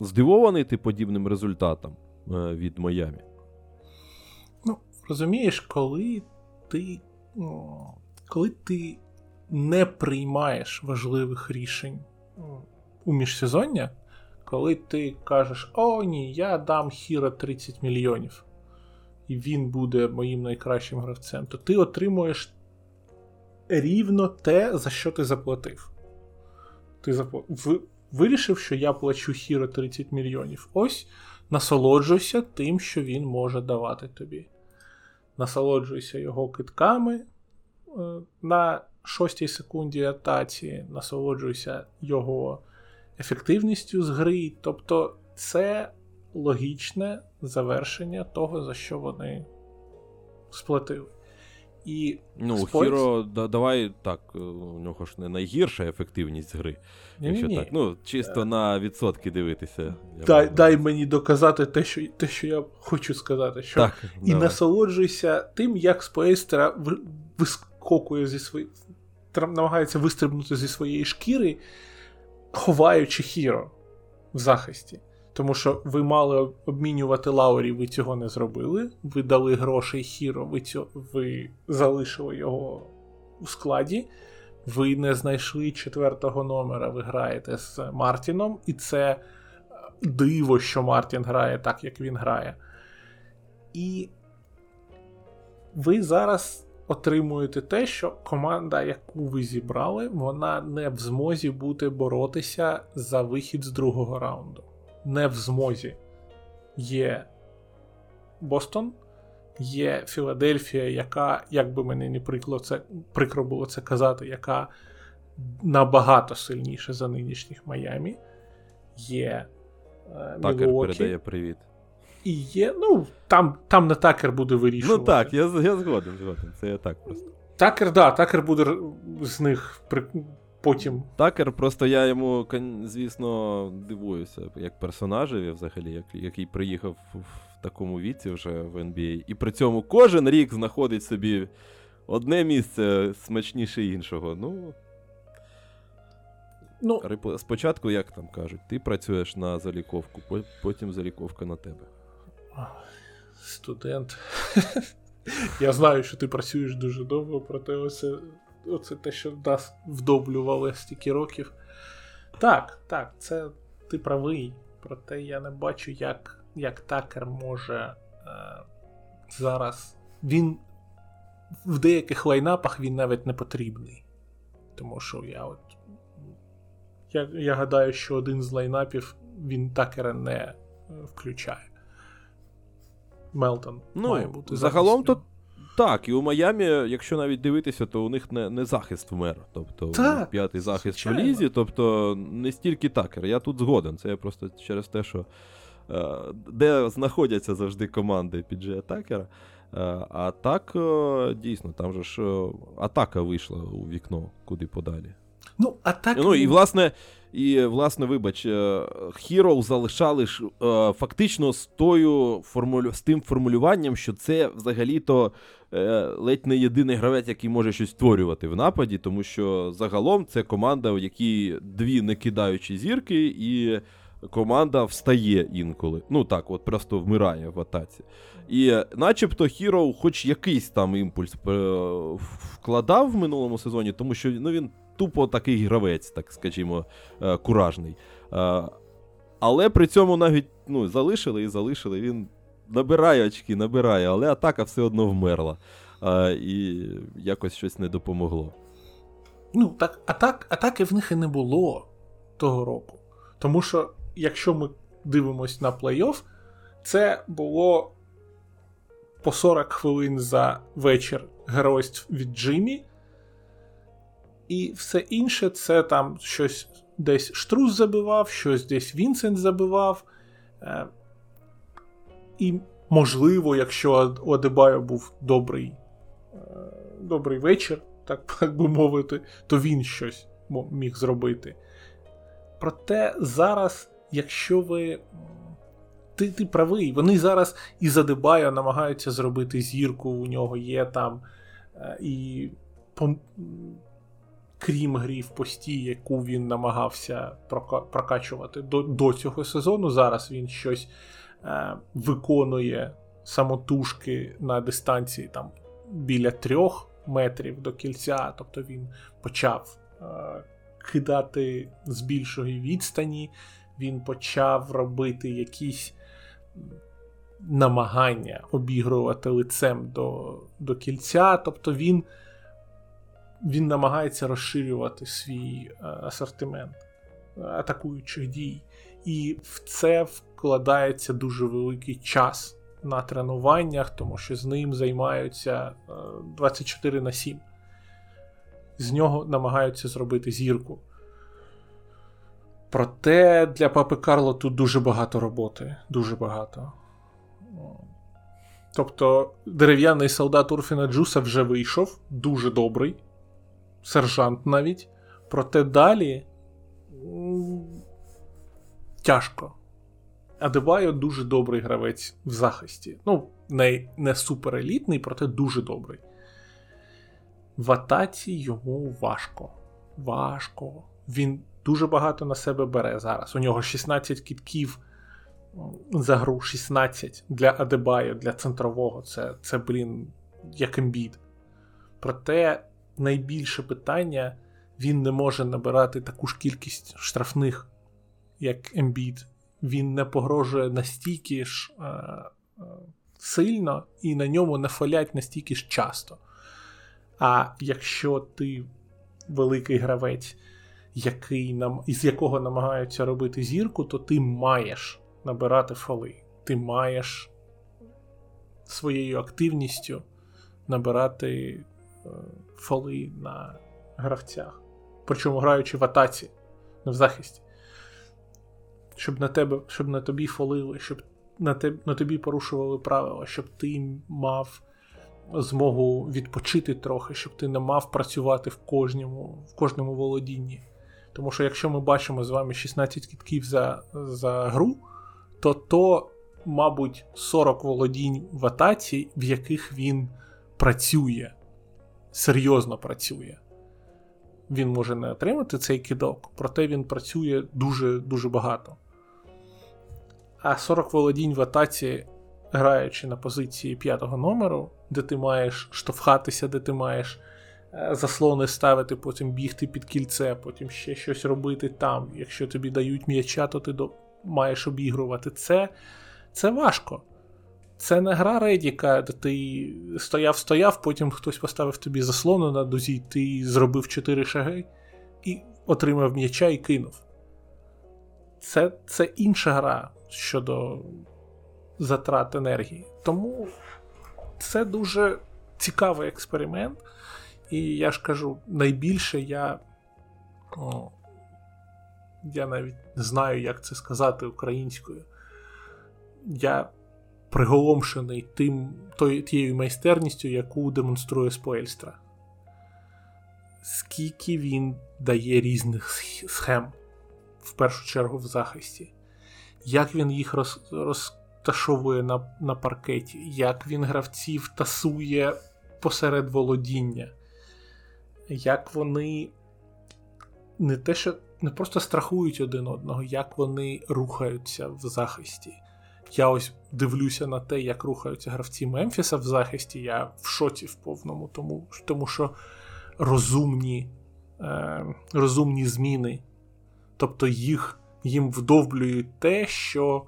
здивований ти подібним результатом від Майамі? Розумієш, коли ти коли ти не приймаєш важливих рішень у міжсезоння, коли ти кажеш, о, ні, я дам Хіра 30 мільйонів, і він буде моїм найкращим гравцем, то ти отримуєш рівно те, за що ти заплатив. Ти запл... вирішив, що я плачу Хіро 30 мільйонів. Ось насолоджуйся тим, що він може давати тобі насолоджуйся його китками е, на шостій секунді атаці, насолоджуйся його ефективністю з гри. Тобто це логічне завершення того, за що вони сплатили. І Ну, спорт... Хіро, да, давай так, е, у нього ж не найгірша ефективність гри. Ні, якщо ні, так. Ну, чисто на відсотки дивитися. Дай дай мені доказати те, що те, що я хочу сказати. Що так, І давай. насолоджуйся тим, як Спейстера вискокує зі свої... намагається вистрибнути зі своєї шкіри, ховаючи Хіро в захисті. Тому що ви мали обмінювати Лаурі, ви цього не зробили. Ви дали грошей Хіро, ви цього, ви залишили його у складі. Ви не знайшли четвертого номера, ви граєте з Мартіном, і це е, диво, що Мартін грає так, як він грає. І ви зараз отримуєте те, що команда, яку ви зібрали, вона не в змозі бути боротися за вихід з другого раунду не в змозі. Є Бостон, є Філадельфія, яка, як би мені не прикро, це, прикро було це казати, яка набагато сильніша за нинішніх Майамі. Є е, Такер передає привіт. І є, ну, там там не такер буде вирішувати. Ну так, я я згоден, згоден. Це я так просто. Такер, да, такер буде з них потім. Такер, просто я йому, звісно, дивуюся, як персонажеві, взагалі, як, який приїхав в такому віці вже в NBA. І при цьому кожен рік знаходить собі одне місце смачніше іншого. Ну. Ну, Спочатку, як там кажуть, ти працюєш на заліковку, потім заліковка на тебе. Студент. Я знаю, що ти працюєш дуже довго, проте оце, оце те, що нас вдоблювали стільки років. Так, так, це ти правий. Проте я не бачу, як як такер може е, зараз. Він в деяких лайнапах він навіть не потрібний. Тому що я от. Я я гадаю, що один з лайнапів він такера не е, включає. Мелтон ну, має бути. Загалом то так, і у Майамі, якщо навіть дивитися, то у них не не захист вмер. Тобто так, п'ятий захист звичайно. в лізі, тобто не стільки такер. Я тут згоден. Це просто через те, що е, де знаходяться завжди команди під Атакера. Е, а так, е, дійсно, там же ж е, атака вийшла у вікно, куди подалі. Ну, атака... Ну, і власне, і, власне, вибач, Hero залишали ж фактично з тою формулю... з тим формулюванням, що це взагалі-то ледь не єдиний гравець, який може щось створювати в нападі, тому що загалом це команда, в якій дві не кидаючі зірки, і команда встає інколи. Ну так, от просто вмирає в атаці. І начебто Hero хоч якийсь там імпульс вкладав в минулому сезоні, тому що ну, він тупо такий гравець, так скажімо, е, куражний. Е, але при цьому навіть ну, залишили і залишили. Він набирає очки, набирає, але атака все одно вмерла. Е, і якось щось не допомогло. Ну, так, атак, атаки в них і не було того року. Тому що, якщо ми дивимося на плей-офф, це було по 40 хвилин за вечір геройств від Джиммі. І все інше це там щось десь Штрус забивав, щось десь Вінсент забивав. І, можливо, якщо у Адебайо був добрий е, добрий вечір, так, би мовити, то він щось міг зробити. Проте зараз, якщо ви ти ти правий. Вони зараз і Задебайо намагаються зробити зірку. У нього є там е, і крім грі в пості, яку він намагався прокачувати до до цього сезону. Зараз він щось виконує самотужки на дистанції там біля трьох метрів до кільця. Тобто він почав е, кидати з більшої відстані. Він почав робити якісь намагання обігрувати лицем до до кільця. Тобто він він намагається розширювати свій е, асортимент атакуючих дій. І в це вкладається дуже великий час на тренуваннях, тому що з ним займаються 24 е, на 7. З нього намагаються зробити зірку. Проте для папи Карло тут дуже багато роботи. Дуже багато. Тобто дерев'яний солдат Урфіна Джуса вже вийшов, дуже добрий, сержант навіть. Проте далі тяжко. Адебайо дуже добрий гравець в захисті. Ну, не не суперелітний, проте дуже добрий. В атаці йому важко. Важко. Він дуже багато на себе бере зараз. У нього 16 кітків за гру, 16 для Адебаю, для центрового. Це, це блін, як ембід. Проте найбільше питання він не може набирати таку ж кількість штрафних, як ембід. Він не погрожує настільки ж е, е, сильно і на ньому не фалять настільки ж часто. А якщо ти великий гравець, який нам, із якого намагаються робити зірку, то ти маєш набирати фоли. Ти маєш своєю активністю набирати е, фоли на гравцях. Причому граючи в атаці, не в захисті. Щоб на тебе, щоб на тобі фолили, щоб на, те, на тобі порушували правила, щоб ти мав змогу відпочити трохи, щоб ти не мав працювати в кожному, в кожному володінні. Тому що якщо ми бачимо з вами 16 кітків за за гру, то то, мабуть, 40 володінь в атаці, в яких він працює, серйозно працює. він може не отримати цей кидок, проте він працює дуже-дуже багато. А 40 володінь в атаці, граючи на позиції п'ятого номеру, де ти маєш штовхатися, де ти маєш е, заслони ставити, потім бігти під кільце, потім ще щось робити там. Якщо тобі дають м'яча, то ти маєш обігрувати. Це, Це важко. Це не гра Редіка, де ти стояв-стояв, потім хтось поставив тобі заслону на дозі, ти зробив 4 шаги і отримав м'яча і кинув. Це це інша гра щодо затрат енергії. Тому це дуже цікавий експеримент. І я ж кажу, найбільше я. О, я навіть не знаю, як це сказати українською. Я приголомшений тим, тією майстерністю, яку демонструє Споельстра. Скільки він дає різних схем, в першу чергу в захисті, як він їх роз, розташовує на на паркеті, як він гравців тасує посеред володіння, як вони не те, що не просто страхують один одного, як вони рухаються в захисті я ось дивлюся на те, як рухаються гравці Мемфіса в захисті. Я в шоці в повному, тому тому що розумні е, розумні зміни, тобто їх їм вдовблюють те, що,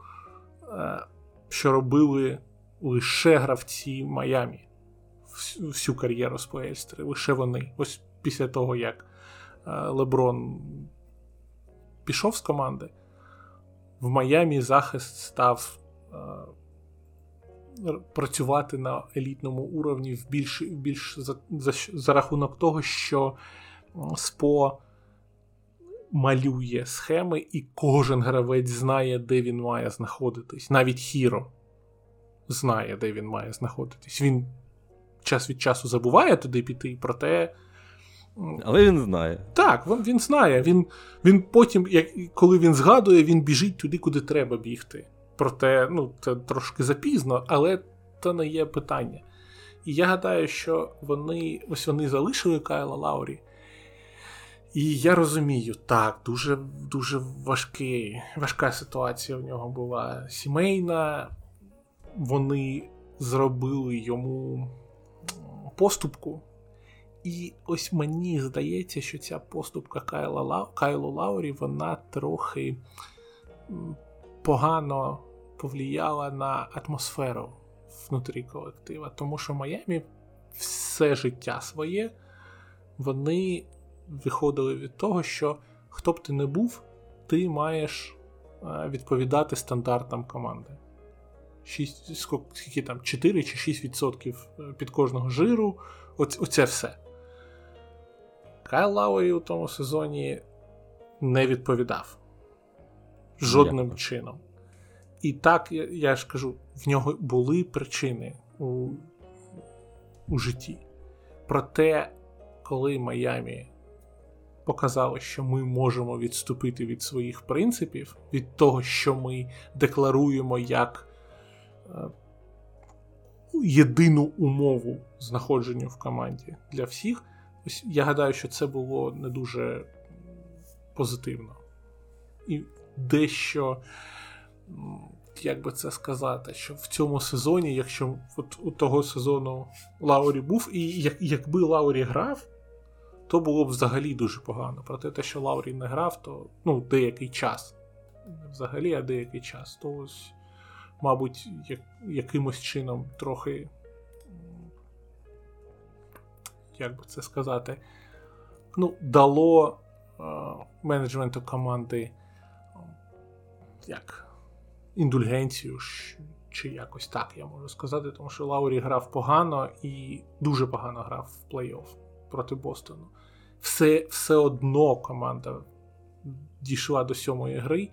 е, що робили лише гравці Майамі всю кар'єру з Поельстри, лише вони. Ось після того, як е, Леброн пішов з команди. В Майамі захист став Е, працювати на елітному уровні в більш, більш за, за, за рахунок того, що СПО малює схеми, і кожен гравець знає, де він має знаходитись. Навіть Хіро знає, де він має знаходитись. Він час від часу забуває туди піти, проте. Але він знає. Так, він він знає. Він він потім, як, коли він згадує, він біжить туди, куди треба бігти. Проте, ну, це трошки запізно, але це не є питання. І я гадаю, що вони ось вони залишили Кайла Лаурі. І я розумію, так, дуже дуже важкий, важка ситуація в нього була сімейна. Вони зробили йому поступку. І ось мені здається, що ця поступка Кайла Кайлу Лаурі, вона трохи погано повлияла на атмосферу внутрі колектива, тому що Майамі все життя своє вони виходили від того, що хто б ти не був, ти маєш е, відповідати стандартам команди. 6, скільки там 4 чи 6% е, під кожного жиру. Оце, оце все. Кайл Лауері у тому сезоні не відповідав жодним Дякую. чином. І так, я, я ж кажу, в нього були причини у, у житті. Проте, коли Майамі показало, що ми можемо відступити від своїх принципів, від того, що ми декларуємо як е, єдину умову знаходження в команді для всіх, ось я гадаю, що це було не дуже позитивно. І дещо як би це сказати, що в цьому сезоні, якщо от у того сезону Лаурі був, і як, якби Лаурі грав, то було б взагалі дуже погано. Проте те, що Лаурі не грав, то ну, деякий час. Не взагалі, а деякий час. То ось, мабуть, як, якимось чином трохи. Як би це сказати, ну, дало е, менеджменту команди як індульгенцію, чи якось так я можу сказати, тому що Лаурі грав погано і дуже погано грав в плей-офф проти Бостону. Все все одно команда дійшла до сьомої гри.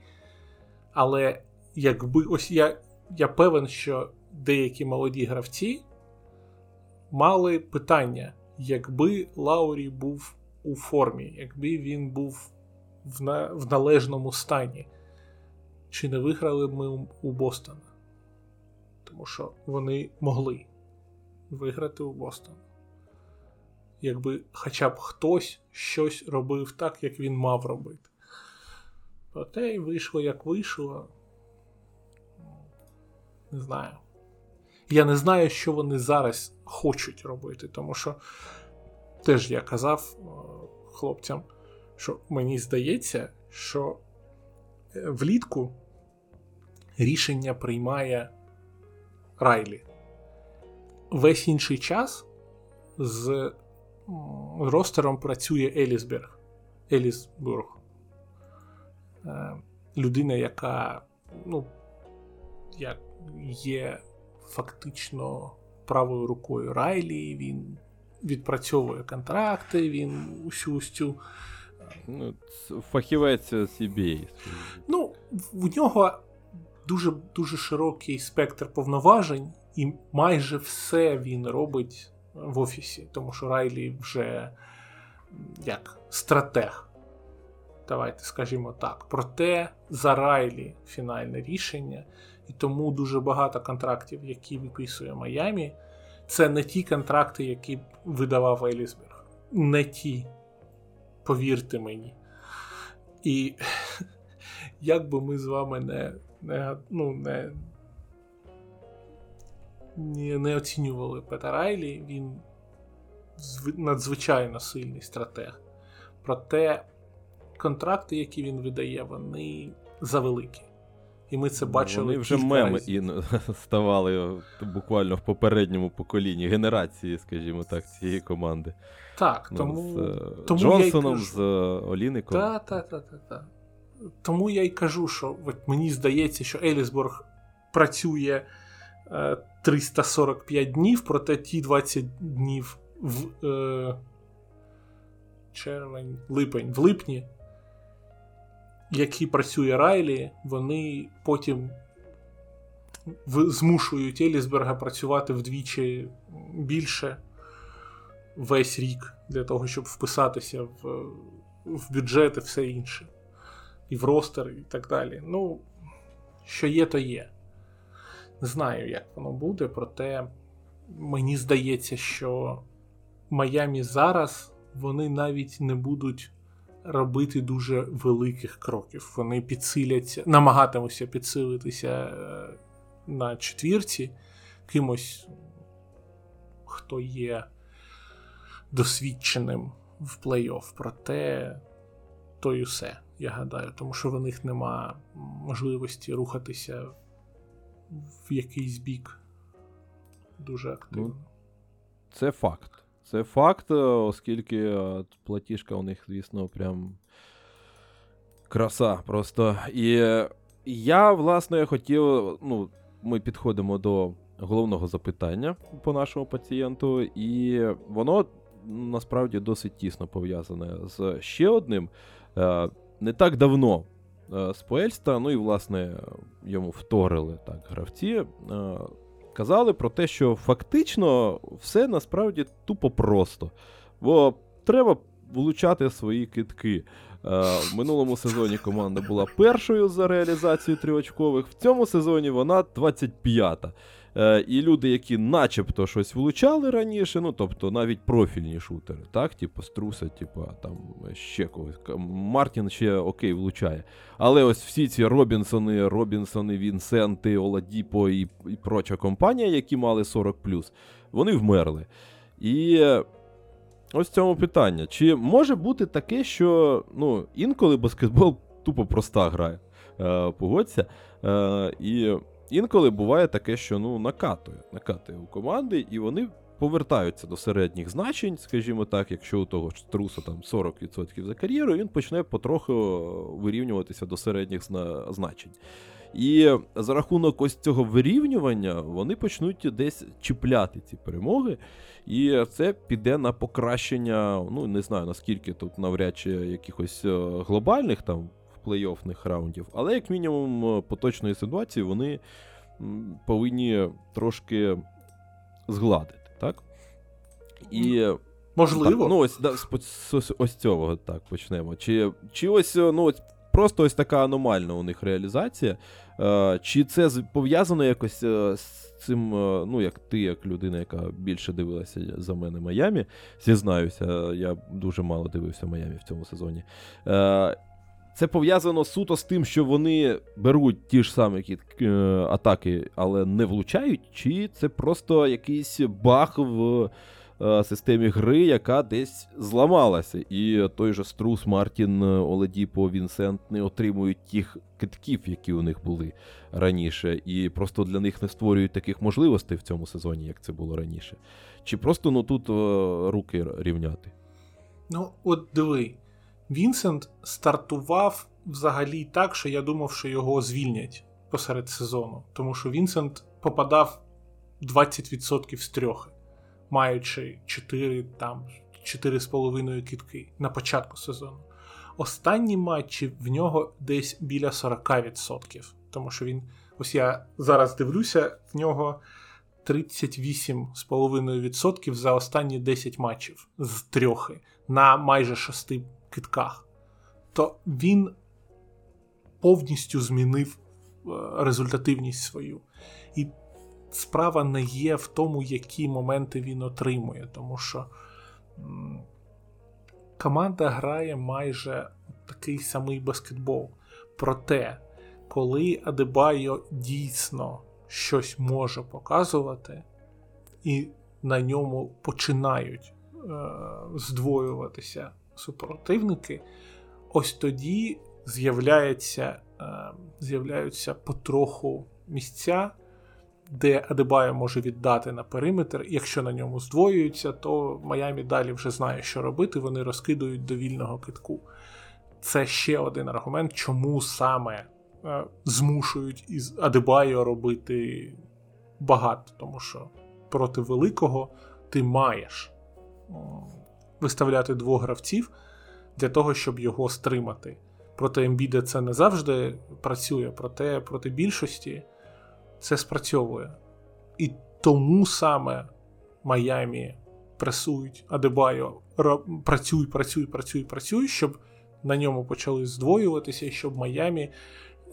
Але якби ось я, я певен, що деякі молоді гравці мали питання, якби Лаурі був у формі, якби він був в, на, в належному стані чи не виграли ми у Бостона. Тому що вони могли виграти у Бостон. Якби хоча б хтось щось робив так, як він мав робити. Проте й вийшло, як вийшло. Не знаю. Я не знаю, що вони зараз хочуть робити, тому що теж я казав е, хлопцям, що мені здається, що е, влітку рішення приймає Райлі. Весь інший час з ростером працює Елісберг. Елісбург. Е, людина, яка ну, як є фактично правою рукою Райлі, він відпрацьовує контракти, він усю. Ну, Фахівець CBA. Ну, в нього дуже дуже широкий спектр повноважень, і майже все він робить в офісі, тому що Райлі вже як стратег. Давайте скажімо так. Проте за Райлі фінальне рішення, і тому дуже багато контрактів, які виписує Майамі, це не ті контракти, які видавав Елісберг. Не ті. Повірте мені. І як би ми з вами не не, ну, не, не, оцінювали Пета Райлі, він надзвичайно сильний стратег. Проте контракти, які він видає, вони завеликі. І ми це бачили. Вони вже меми і ставали буквально в попередньому поколінні генерації, скажімо так, цієї команди. Так, ну, тому. З е, тому Джонсоном, кажу... з Оліником. Так, так, так, так. Тому я й кажу, що от мені здається, що Елісборг працює е, 345 днів, проте ті 20 днів в е, червень, липень, в липні які працює Райлі, вони потім змушують Елісберга працювати вдвічі більше весь рік для того, щоб вписатися в в бюджет і все інше. І в ростер, і так далі. Ну, що є, то є. Не знаю, як воно буде, проте мені здається, що Майамі зараз вони навіть не будуть робити дуже великих кроків. Вони підсиляться, намагатимуться підсилитися е, на четвірці кимось, хто є досвідченим в плей-офф. Проте то й усе, я гадаю, тому що в них нема можливості рухатися в якийсь бік дуже активно. Ну, це факт. Це факт, е, оскільки е, платіжка у них, звісно, прям краса просто. І я, власне, хотів. ну, Ми підходимо до головного запитання по нашому пацієнту, і воно насправді досить тісно пов'язане з ще одним. Е, не так давно з Поельста, ну і, власне, йому вторили так гравці казали про те, що фактично все насправді тупо просто. Бо треба влучати свої китки. Е, в минулому сезоні команда була першою за реалізацію триочкових, в цьому сезоні вона 25-та. Е, і люди, які начебто щось влучали раніше, ну тобто навіть профільні шутери, так, типу Струса, типу, там ще когось. Мартін ще окей влучає. Але ось всі ці Робінсони, Робінсони, Вінсенти, Оладіпо і і проча компанія, які мали 40, вони вмерли. І ось в цьому питання: чи може бути таке, що ну, інколи баскетбол тупо проста грає? Е, Погодься. Е, І Інколи буває таке, що ну, накатує накатує у команди, і вони повертаються до середніх значень, скажімо так, якщо у того ж струса там 40% за кар'єру, він почне потроху вирівнюватися до середніх значень. І за рахунок ось цього вирівнювання вони почнуть десь чіпляти ці перемоги, і це піде на покращення. Ну не знаю наскільки тут навряд чи якихось е, глобальних там плей-оффних раундів, але, як мінімум, е, поточної ситуації вони повинні трошки згладити, так? І Можливо. Так, ну, ось да, ось, ось цього так почнемо. Чи чи ось, е, ну, ось просто ось така аномальна у них реалізація. Е, чи це пов'язано якось е, з цим, е, ну, як ти, як людина, яка більше дивилася за мене Майамі, зізнаюся, я дуже мало дивився Майамі в цьому сезоні. Це пов'язано суто з тим, що вони беруть ті ж самі атаки, але не влучають, чи це просто якийсь баг в Е, системі гри, яка десь зламалася. І той же Струс, Мартін, Оледіпо, Вінсент не отримують тих китків, які у них були раніше, і просто для них не створюють таких можливостей в цьому сезоні, як це було раніше. Чи просто ну тут о, руки рівняти? Ну, от диви, Вінсент стартував взагалі так, що я думав, що його звільнять посеред сезону, тому що Вінсент попадав 20% з трьох маючи 4 там 4,5 кітки на початку сезону. Останні матчі в нього десь біля 40%. Тому що він, ось я зараз дивлюся, в нього 38,5% за останні 10 матчів з трьохи на майже 6 китках. То він повністю змінив е, результативність свою. І справа не є в тому, які моменти він отримує, тому що команда грає майже такий самий баскетбол. Проте, коли Адебайо дійсно щось може показувати, і на ньому починають е, здвоюватися супротивники, ось тоді з'являється, е, з'являються потроху місця де Адебайо може віддати на периметр. Якщо на ньому здвоюються, то Майамі далі вже знає, що робити. Вони розкидують до вільного китку. Це ще один аргумент, чому саме е, змушують із Адебайо робити багато, тому що проти великого ти маєш виставляти двох гравців для того, щоб його стримати. Проти Ембіда це не завжди працює, проте проти більшості це спрацьовує. І тому саме Майамі пресують Адебайо, працюй, працюй, працюй, працюй, щоб на ньому почали здвоюватися, і щоб Майамі,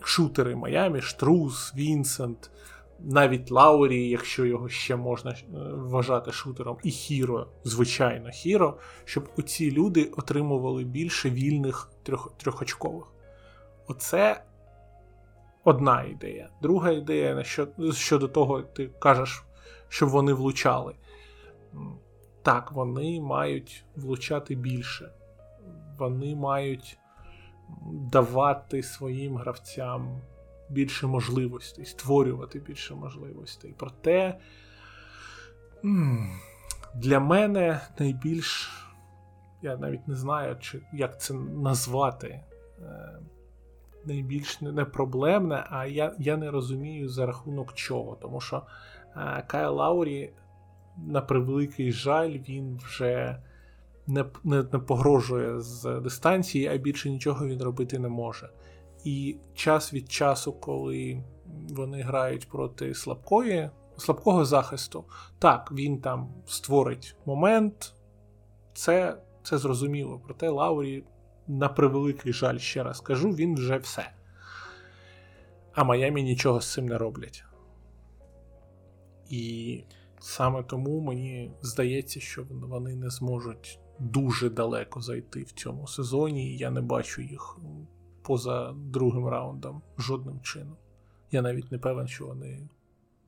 шутери Майамі, Штрус, Вінсент, навіть Лаурі, якщо його ще можна е, вважати шутером, і Хіро, звичайно, Хіро, щоб оці люди отримували більше вільних трьох, трьохочкових. Оце одна ідея. Друга ідея щодо того, ти кажеш, щоб вони влучали. Так, вони мають влучати більше. Вони мають давати своїм гравцям більше можливостей, створювати більше можливостей. Проте для мене найбільш, я навіть не знаю, чи, як це назвати. Е, найбільш не проблемне, а я я не розумію за рахунок чого. Тому що е, Кайл Лаурі, на превеликий жаль, він вже не, не, не погрожує з дистанції, а більше нічого він робити не може. І час від часу, коли вони грають проти слабкої, слабкого захисту, так, він там створить момент, це це зрозуміло. Проте Лаурі на превеликий жаль, ще раз кажу, він вже все. А Майамі нічого з цим не роблять. І саме тому мені здається, що вони не зможуть дуже далеко зайти в цьому сезоні, і я не бачу їх поза другим раундом жодним чином. Я навіть не певен, що вони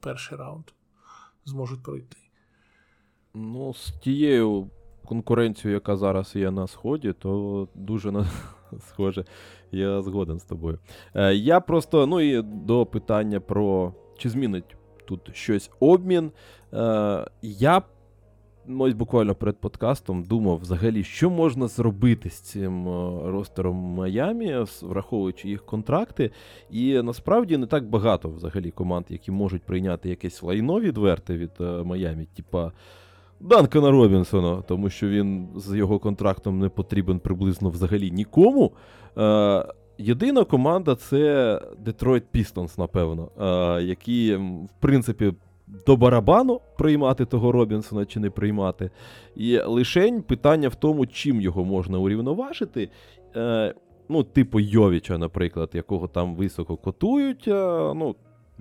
перший раунд зможуть пройти. Ну, з тією конкуренцію, яка зараз є на сході, то дуже на... схоже, я згоден з тобою. Е, Я просто, ну і до питання про чи змінить тут щось обмін. Е, Я ось буквально перед подкастом думав взагалі, що можна зробити з цим е, ростером Майамі, враховуючи їх контракти. І насправді не так багато взагалі команд, які можуть прийняти якесь лайно відверте від е, Майамі, типа. Данкана Робінсона, тому що він з його контрактом не потрібен приблизно взагалі нікому. Е, Єдина команда це Detroit Pistons, напевно, е, які, в принципі, до барабану приймати того Робінсона чи не приймати. І лишень питання в тому, чим його можна урівноважити. Е, ну, типу Йовіча, наприклад, якого там високо котують, ну,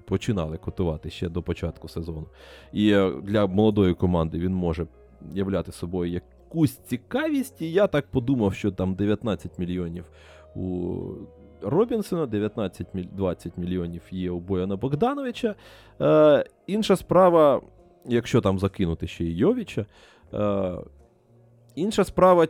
починали котувати ще до початку сезону. І е, для молодої команди він може являти собою якусь цікавість. І я так подумав, що там 19 мільйонів у Робінсона, 19-20 мільйонів є у Бояна Богдановича. Е, Інша справа, якщо там закинути ще і Йовіча, е, інша справа,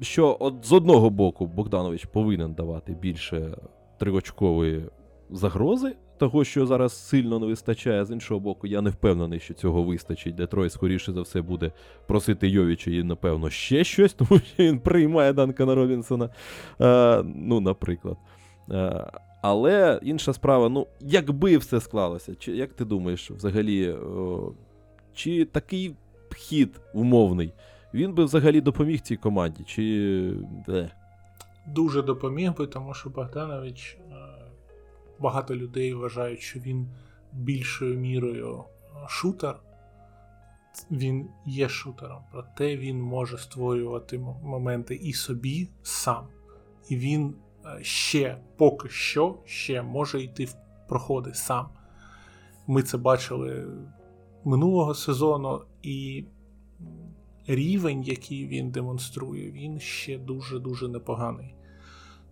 що от з одного боку Богданович повинен давати більше триочкової загрози того, що зараз сильно не вистачає. З іншого боку, я не впевнений, що цього вистачить. Детрой, скоріше за все, буде просити Йовіча і, напевно, ще щось, тому що він приймає Данкана Робінсона. Е, ну, наприклад. Е, але інша справа, ну, якби все склалося, чи як ти думаєш, взагалі, о, чи такий хід умовний, він би взагалі допоміг цій команді? чи... Де? Дуже допоміг би, тому що Богданович е, багато людей вважають, що він більшою мірою шутер. Він є шутером, проте він може створювати моменти і собі сам. І він е, ще поки що ще може йти в проходи сам. Ми це бачили минулого сезону, і рівень, який він демонструє, він ще дуже-дуже непоганий.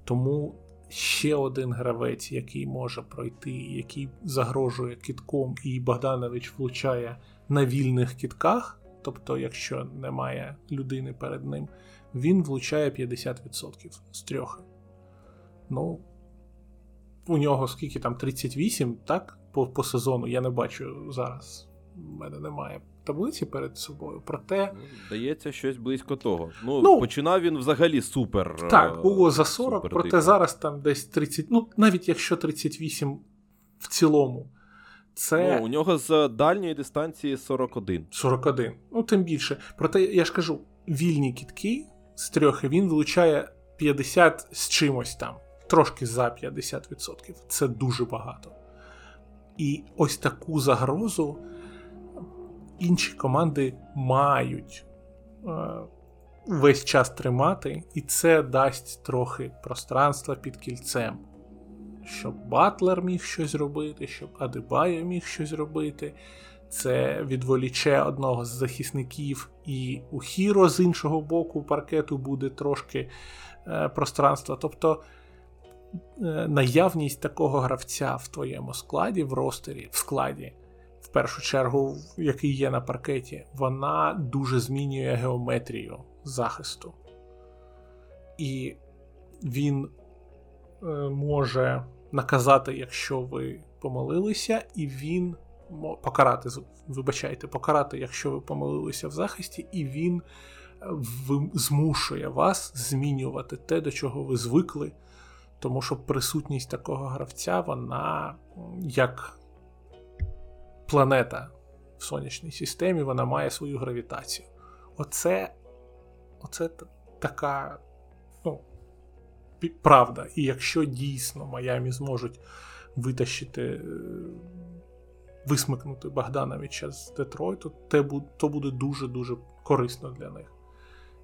Тому ще один гравець, який може пройти, який загрожує кітком, і Богданович влучає на вільних кітках, тобто, якщо немає людини перед ним, він влучає 50% з трьох. Ну, у нього скільки там 38, так? По, по сезону я не бачу зараз. У мене немає таблиці перед собою. Проте. Ну, здається, щось близько того. Ну, ну починав він взагалі супер. Так, було за 40, супер проте зараз там десь 30, ну, навіть якщо 38 в цілому. Це... Ну, У нього з дальньої дистанції 41. 41. Ну, тим більше. Проте я ж кажу, вільні кітки з трьох він вилучає 50 з чимось там, трошки за 50%. Це дуже багато. І ось таку загрозу інші команди мають е, весь час тримати, і це дасть трохи пространства під кільцем. Щоб Батлер міг щось робити, щоб Адебайо міг щось робити. Це відволіче одного з захисників, і у Хіро з іншого боку паркету буде трошки е, пространства. Тобто наявність такого гравця в твоєму складі, в ростері, в складі, в першу чергу, який є на паркеті, вона дуже змінює геометрію захисту. І він е, може наказати, якщо ви помилилися, і він покарати, вибачайте, покарати, якщо ви помилилися в захисті, і він е, змушує вас змінювати те, до чого ви звикли. Тому що присутність такого гравця, вона як планета в сонячній системі, вона має свою гравітацію. Оце оце така ну, правда. І якщо дійсно Майамі зможуть витащити, е, висмикнути Богдановича з Детройту, то буде дуже-дуже корисно для них.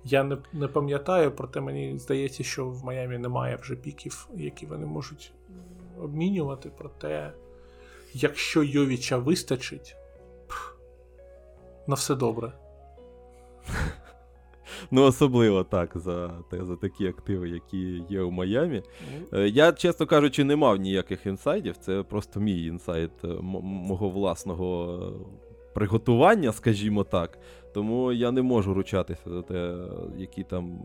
Я не не пам'ятаю, проте мені здається, що в Майамі немає вже піків, які вони можуть обмінювати. Проте якщо Йовіча вистачить, на все добре. Ну, особливо так, за за такі активи, які є у Майамі. Е, я, чесно кажучи, не мав ніяких інсайдів. Це просто мій інсайд е, мого власного приготування, скажімо так. Тому я не можу ручатися за те, які там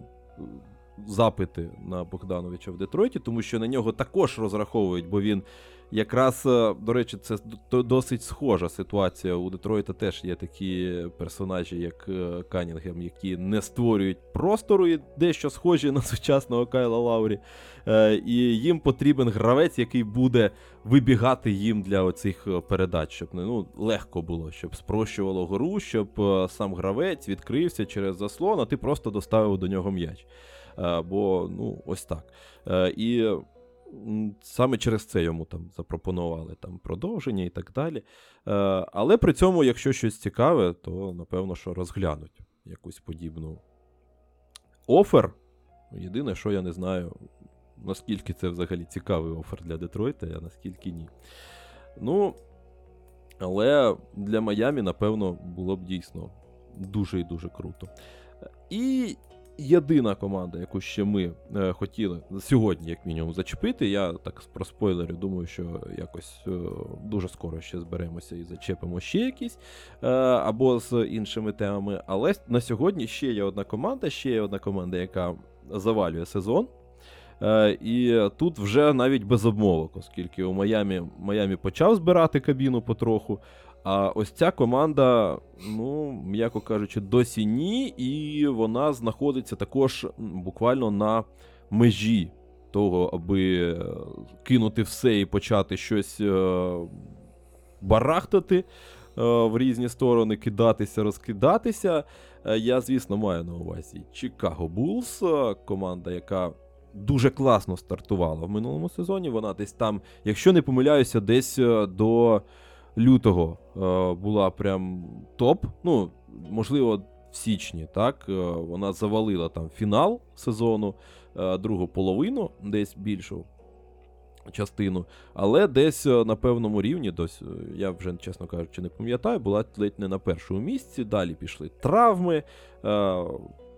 запити на Богдановича в Детройті, тому що на нього також розраховують, бо він якраз, е, до речі, це досить схожа ситуація. У Детройта теж є такі персонажі, як е, Канінгем, які не створюють простору і дещо схожі на сучасного Кайла Лаурі. Е, і їм потрібен гравець, який буде вибігати їм для оцих передач, щоб ну, легко було, щоб спрощувало гру, щоб сам гравець відкрився через заслон, а ти просто доставив до нього м'яч. Бо ну, ось так. І саме через це йому там запропонували там продовження і так далі. Е, але при цьому, якщо щось цікаве, то напевно, що розглянуть якусь подібну офер. Єдине, що я не знаю, наскільки це взагалі цікавий офер для Детройта, а наскільки ні. Ну, але для Майамі, напевно, було б дійсно дуже і дуже круто. І єдина команда, яку ще ми е, хотіли сьогодні, як мінімум, зачепити. Я так про спойлери думаю, що якось е, дуже скоро ще зберемося і зачепимо ще якісь е, або з іншими темами. Але на сьогодні ще є одна команда, ще є одна команда, яка завалює сезон. Е, і тут вже навіть без обмовок, оскільки у Майамі Майамі почав збирати кабіну потроху. А ось ця команда, ну, м'яко кажучи, досі ні, і вона знаходиться також буквально на межі того, аби е, кинути все і почати щось е, барахтати в різні сторони, кидатися, розкидатися. Я, звісно, маю на увазі Чикаго Булс, команда, яка дуже класно стартувала в минулому сезоні. Вона десь там, якщо не помиляюся, десь е, до лютого е, була прям топ. Ну, можливо, в січні, так, е, вона завалила там фінал сезону, другу половину, десь більшу. Частину, але десь на певному рівні, дось, я вже, чесно кажучи, не пам'ятаю, була ледь не на першому місці. Далі пішли травми,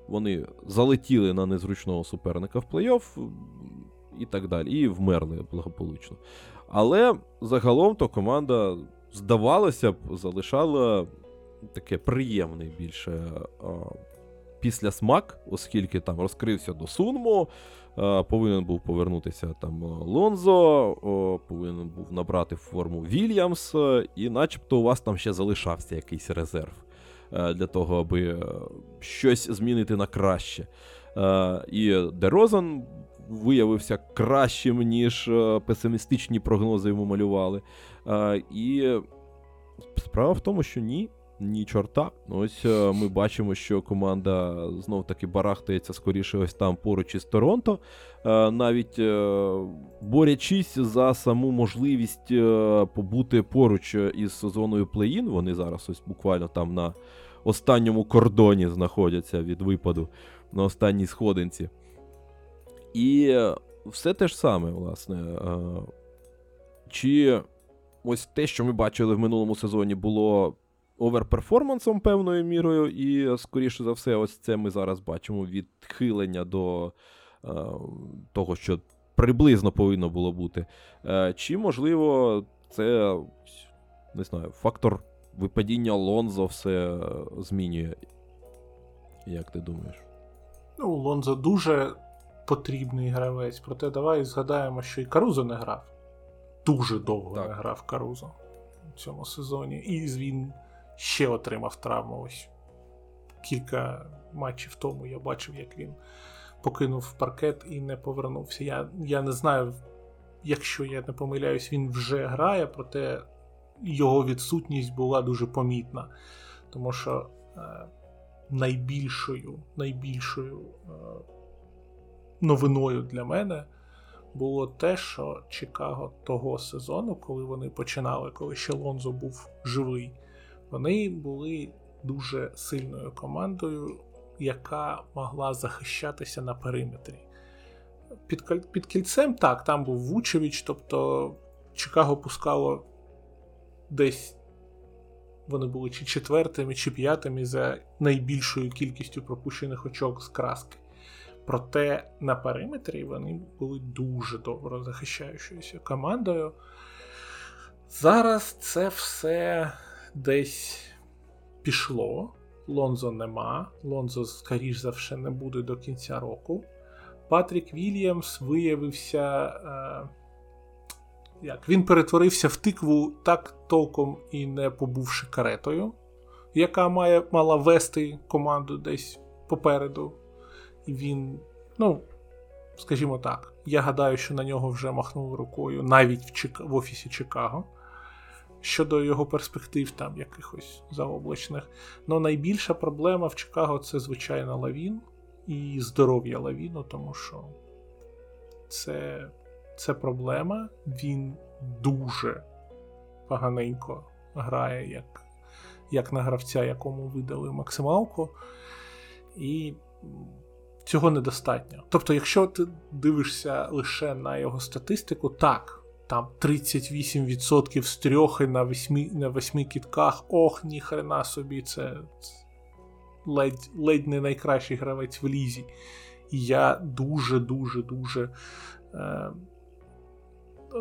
вони залетіли на незручного суперника в плей-офф і так далі, і вмерли благополучно. Але загалом то команда, здавалося б, залишала таке приємне більше після смак, оскільки там розкрився до Сунмо, повинен був повернутися там Лонзо, повинен був набрати форму Вільямс, і начебто у вас там ще залишався якийсь резерв. Для того, аби щось змінити на краще. І Дерозан виявився кращим, ніж песимістичні прогнози йому малювали. І справа в тому, що ні. Ні, чорта. Ось ми бачимо, що команда знов таки барахтається скоріше ось там поруч із Торонто, навіть борячись за саму можливість побути поруч із зоною плей-ін, Вони зараз ось буквально там на останньому кордоні знаходяться від випаду на останній сходинці. І все те ж саме, власне. Чи ось те, що ми бачили в минулому сезоні, було оверперформансом певною мірою, і, скоріше за все, ось це ми зараз бачимо відхилення до того, що приблизно повинно було бути. Чи, можливо, це не знаю, фактор випадіння Лонзо все е, змінює. Як ти думаєш? Ну, Лонзо дуже потрібний гравець, проте давай згадаємо, що і Карузо не грав. Дуже довго так. не грав Карузо у цьому сезоні. І він ще отримав травму. Ось кілька матчів тому я бачив, як він покинув паркет і не повернувся. Я я не знаю, якщо я не помиляюсь, він вже грає, проте його відсутність була дуже помітна. Тому що е, найбільшою найбільшою е, новиною для мене було те, що Чикаго того сезону, коли вони починали, коли ще Лонзо був живий, вони були дуже сильною командою, яка могла захищатися на периметрі. Під під кільцем так, там був Вучевич, тобто Чикаго пускало десь вони були чи четвертими, чи п'ятими за найбільшою кількістю пропущених очок з краски. Проте на периметрі вони були дуже добре захищаючоюся командою. Зараз це все десь пішло. Лонзо нема. Лонзо, скоріш за все, не буде до кінця року. Патрік Вільямс виявився е, як він перетворився в тикву так толком і не побувши каретою, яка має, мала вести команду десь попереду. Він, ну, скажімо так, я гадаю, що на нього вже махнули рукою навіть в, Чик... в офісі Чикаго. Щодо його перспектив, там якихось заоблачних. Но найбільша проблема в Чикаго це, звичайно, лавін і здоров'я лавіну, тому що це це проблема. Він дуже поганенько грає, як як на гравця, якому видали максималку. І цього недостатньо. Тобто, якщо ти дивишся лише на його статистику, так, там 38% з трьох на восьми, на восьми кітках, ох, ніхрена собі, це ледь, ледь не найкращий гравець в лізі. І я дуже-дуже дуже е,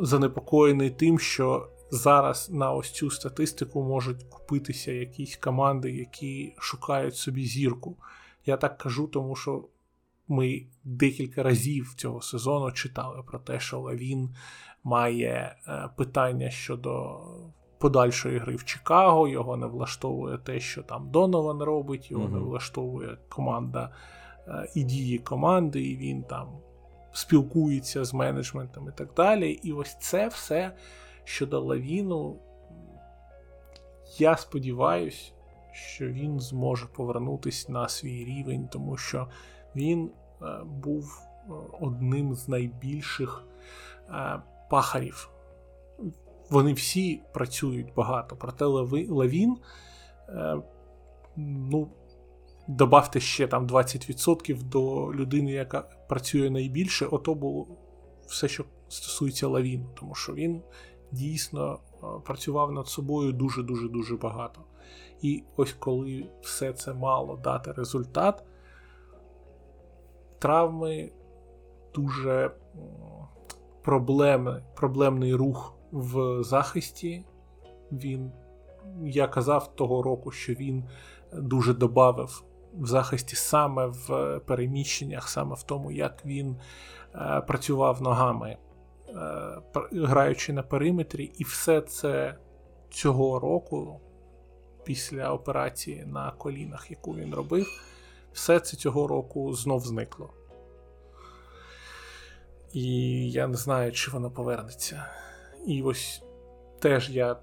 занепокоєний тим, що зараз на ось цю статистику можуть купитися якісь команди, які шукають собі зірку. Я так кажу, тому що ми декілька разів цього сезону читали про те, що Лавін має е, питання щодо подальшої гри в Чикаго. Його не влаштовує те, що там Донован робить, його не влаштовує команда е, і дії команди, і він там спілкується з менеджментом і так далі. І ось це все щодо Лавіну. Я сподіваюся, що він зможе повернутися на свій рівень, тому що він був е, одним з найбільших е, пахарів. Вони всі працюють багато, проте Лавін, ну, добавте ще там 20% до людини, яка працює найбільше, ото було все, що стосується Лавіну, тому що він дійсно працював над собою дуже-дуже дуже багато. І ось коли все це мало дати результат, травми дуже проблемний, проблемний рух в захисті. Він, Я казав того року, що він дуже додав в захисті саме в переміщеннях, саме в тому, як він е, працював ногами, е, граючи на периметрі, і все це цього року, після операції на колінах, яку він робив, все це цього року знов зникло. І я не знаю, чи воно повернеться. І ось теж я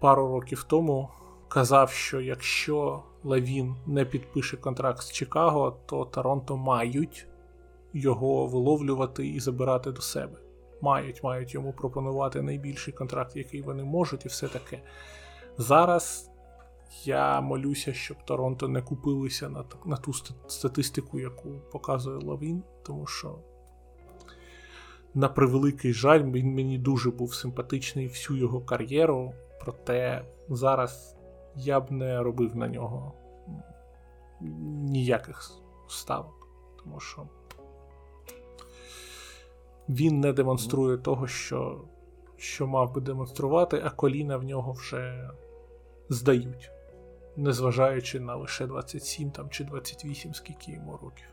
пару років тому казав, що якщо Лавін не підпише контракт з Чикаго, то Торонто мають його виловлювати і забирати до себе. Мають, мають йому пропонувати найбільший контракт, який вони можуть, і все таке. Зараз я молюся, щоб Торонто не купилися на на ту статистику, яку показує Лавін, тому що, на превеликий жаль, він мені дуже був симпатичний всю його кар'єру, проте зараз я б не робив на нього ніяких ставок, тому що він не демонструє того, що що мав би демонструвати, а коліна в нього вже здають, незважаючи на лише 27 там, чи 28, скільки йому років.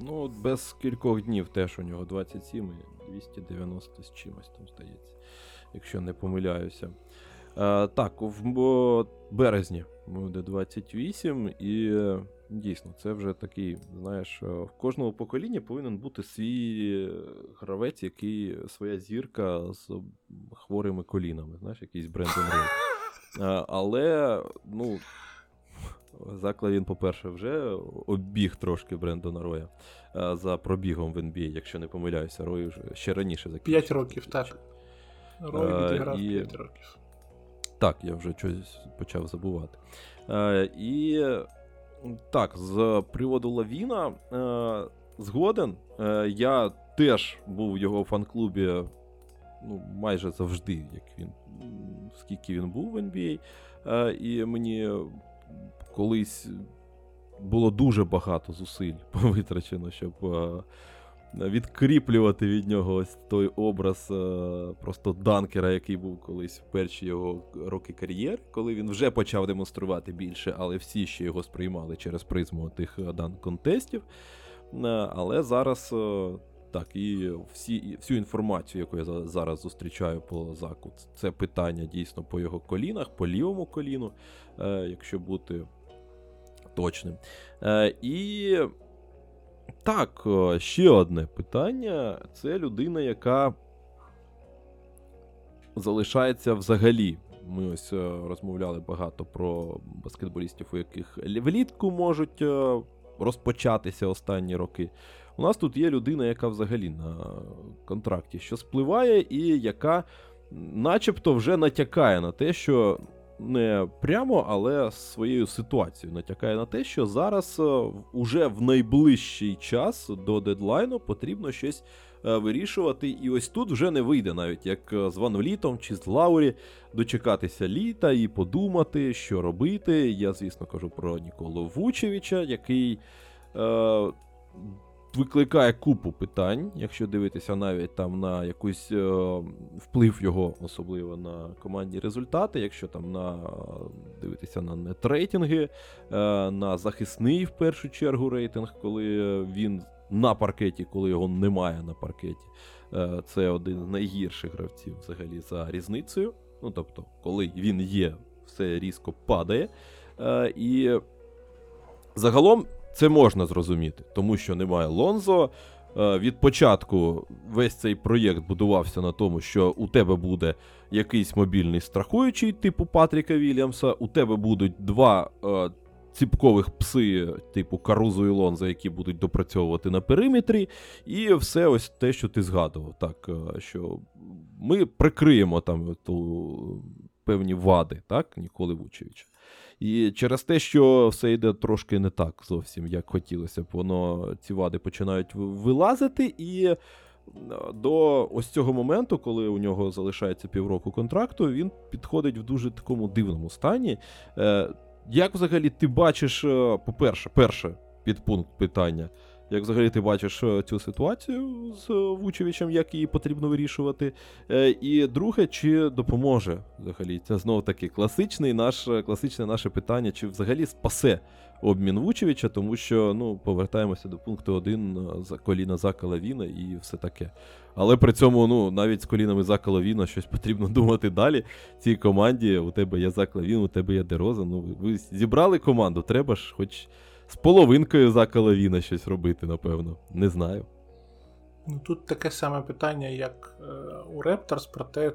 Ну, без кількох днів теж у нього 27 і 290 з чимось там здається, якщо не помиляюся. Е, так, в березні буде 28, і дійсно, це вже такий, знаєш, е, в кожного покоління повинен бути свій гравець, який своя зірка з хворими колінами, знаєш, якийсь. Е, але, ну. Закла він, по-перше, вже обіг трошки Брендона Роя за пробігом в NBA, якщо не помиляюся, Рой вже ще раніше закінчив. 5 років, так. Рой відіграв 5 років. Так, я вже щось почав забувати. Е, І так, з приводу Лавіна е, згоден. Е, Я теж був в його фан-клубі ну, майже завжди, як він, скільки він був в NBA. Е, І мені колись було дуже багато зусиль витрачено, щоб. Е, відкріплювати від нього ось той образ е, просто данкера, який був колись в перші його роки кар'єри, коли він вже почав демонструвати більше, але всі ще його сприймали через призму тих дан-контестів. Е, але зараз. Так, і всі, всю інформацію, яку я зараз зустрічаю по заку, це питання дійсно по його колінах, по лівому коліну, е, якщо бути точним. Е, І так, ще одне питання. Це людина, яка залишається взагалі. Ми ось е, розмовляли багато про баскетболістів, у яких влітку можуть е, розпочатися останні роки. У нас тут є людина, яка взагалі на контракті що спливає, і яка начебто вже натякає на те, що не прямо, але своєю ситуацією натякає на те, що зараз е, уже в найближчий час до дедлайну потрібно щось е, вирішувати. І ось тут вже не вийде, навіть як з Ван Літом чи з Лаурі, дочекатися літа і подумати, що робити. Я, звісно, кажу про Ніколу Вучевича, який. Е, викликає купу питань, якщо дивитися навіть там на якийсь е, вплив його, особливо на командні результати, якщо там на дивитися на нетрейтинги, е, на захисний в першу чергу рейтинг, коли він на паркеті, коли його немає на паркеті. Е, це один з найгірших гравців взагалі за різницею. Ну тобто, коли він є, все різко падає. Е, і загалом це можна зрозуміти, тому що немає Лонзо. Е, від початку весь цей проєкт будувався на тому, що у тебе буде якийсь мобільний страхуючий, типу Патріка Вільямса, у тебе будуть два е, ціпкових пси, типу Карузу і Лонзо, які будуть допрацьовувати на периметрі, і все ось те, що ти згадував. Так, е, що ми прикриємо там ту певні вади, так, Ніколи Вучевича. І через те, що все йде трошки не так зовсім, як хотілося б, воно ці вади починають вилазити. І до ось цього моменту, коли у нього залишається півроку контракту, він підходить в дуже такому дивному стані. Е, як взагалі ти бачиш, е, по-перше, перше підпункт питання. Як взагалі ти бачиш е, цю ситуацію з Вучевичем, як її потрібно вирішувати? Е, і друге, чи допоможе взагалі? Це знову таки класичний наш, класичне наше питання, чи взагалі спасе обмін Вучевича, тому що ну, повертаємося до пункту 1 е, за коліна за Калавіна і все таке. Але при цьому, ну, навіть з колінами за Калавіна щось потрібно думати далі. Цій команді у тебе є за Лавін, у тебе є Дероза. Ну, ви зібрали команду, треба ж хоч з половинкою за Калавіна щось робити, напевно. Не знаю. Ну, Тут таке саме питання, як е, у Репторс, проте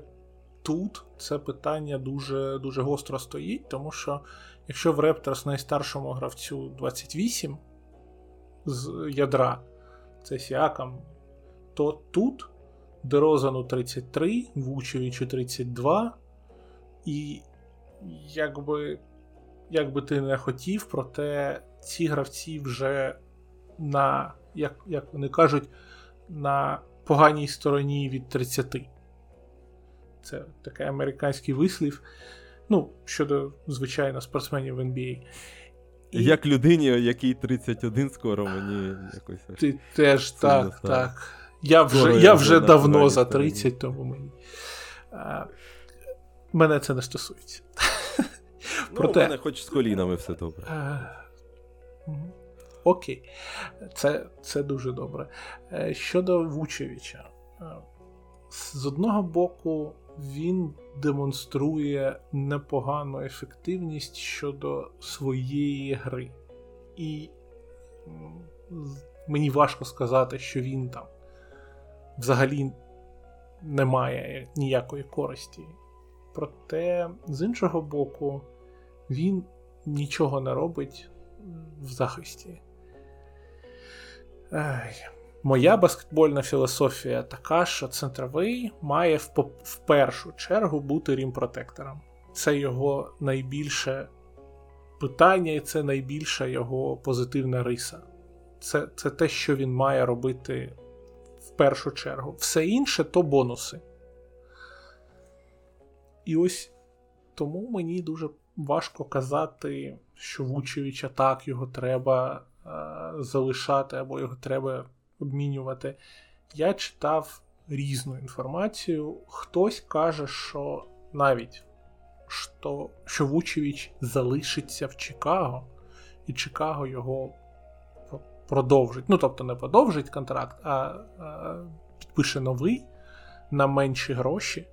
тут це питання дуже дуже гостро стоїть, тому що якщо в Репторс найстаршому гравцю 28 з ядра, це Сіакам, то тут Дерозану 33, Вучевичу 32, і якби як би ти не хотів, проте ці гравці вже на, як як вони кажуть, на поганій стороні від 30. Це такий американський вислів. Ну, щодо, звичайно, спортсменів в NBA. І... Як людині, який 31 скоро мені якось. Ти теж так, став. так. Я вже я вже давно за 30, тому мені. А, Мене це не стосується. Ну, Проте... У мене хоч з колінами все добре. Окей, це це дуже добре. Е, щодо Вучевича, е, з одного боку, він демонструє непогану ефективність щодо своєї гри. І мені важко сказати, що він там взагалі не має ніякої користі. Проте, з іншого боку, він нічого не робить в захисті. Ай. Моя баскетбольна філософія така, що центровий має в, в першу чергу бути рімпротектором. Це його найбільше питання, і це найбільша його позитивна риса. Це, Це те, що він має робити в першу чергу. Все інше то бонуси. І ось тому мені дуже важко казати, що Вучевича так його треба е, залишати або його треба обмінювати. Я читав різну інформацію. Хтось каже, що навіть що, що Вучевич залишиться в Чикаго, і Чикаго його продовжить. Ну, тобто, не продовжить контракт, а, а підпише новий на менші гроші.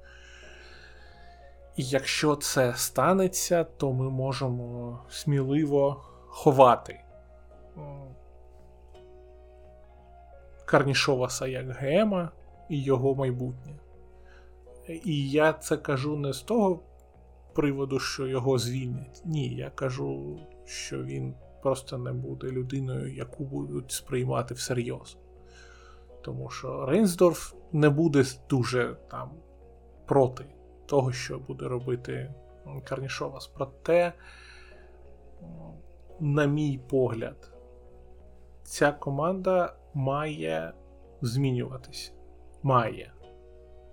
І якщо це станеться, то ми можемо сміливо ховати Карнішоваса як Гема і його майбутнє. І я це кажу не з того приводу, що його звільнять. Ні, я кажу, що він просто не буде людиною, яку будуть сприймати всерйоз. Тому що Рейнсдорф не буде дуже там проти того, що буде робити Карнішовас. Проте, на мій погляд, ця команда має змінюватися. Має.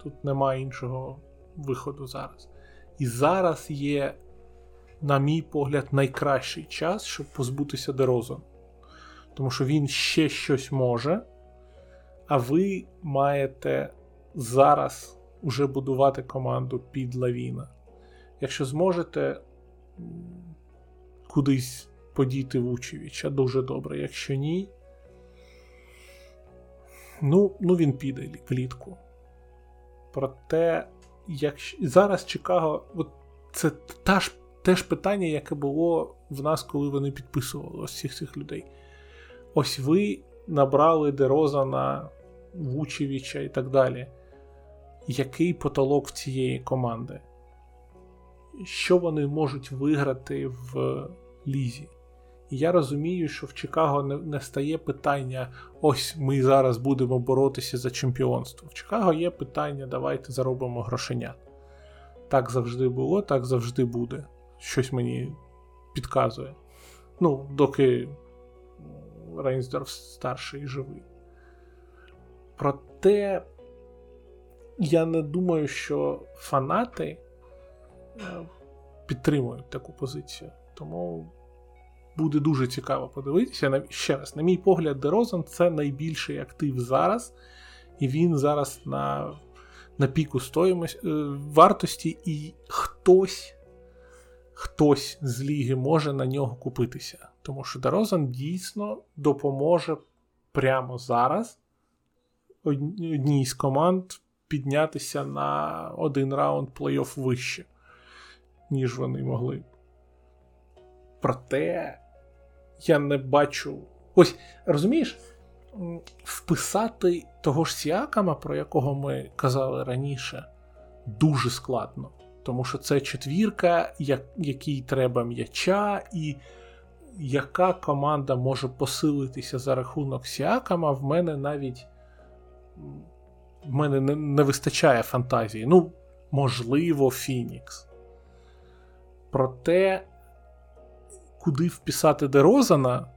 Тут немає іншого виходу зараз. І зараз є, на мій погляд, найкращий час, щоб позбутися Дероза. Тому що він ще щось може, а ви маєте зараз уже будувати команду під Лавіна. Якщо зможете кудись подіти Вучевича, дуже добре. Якщо ні, ну, ну він піде влітку. Проте, якщо зараз Чикаго, от це та ж, те ж питання, яке було в нас, коли вони підписували ось всіх цих людей. Ось ви набрали Дерозана, Вучевича і так далі. Який потолок цієї команди? Що вони можуть виграти в Лізі? І я розумію, що в Чикаго не, не стає питання: ось ми зараз будемо боротися за чемпіонство. В Чикаго є питання, давайте заробимо грошенят. Так завжди було, так завжди буде. Щось мені підказує. Ну, доки Рейнсдорф старший і живий. Проте я не думаю, що фанати е, підтримують таку позицію. Тому буде дуже цікаво подивитися. Ще раз, на мій погляд, Дерозан це найбільший актив зараз, і він зараз на на піку стоїмості, е, вартості, і хтось хтось з ліги може на нього купитися. Тому що Дерозан дійсно допоможе прямо зараз одній з команд піднятися на один раунд плей-офф вище, ніж вони могли. Проте я не бачу. Ось, розумієш, вписати того ж Сіакама, про якого ми казали раніше, дуже складно. Тому що це четвірка, як, якій треба м'яча, і яка команда може посилитися за рахунок Сіакама, в мене навіть в мене не, не вистачає фантазії. Ну, можливо, Фінікс. Проте куди вписати Дерозана,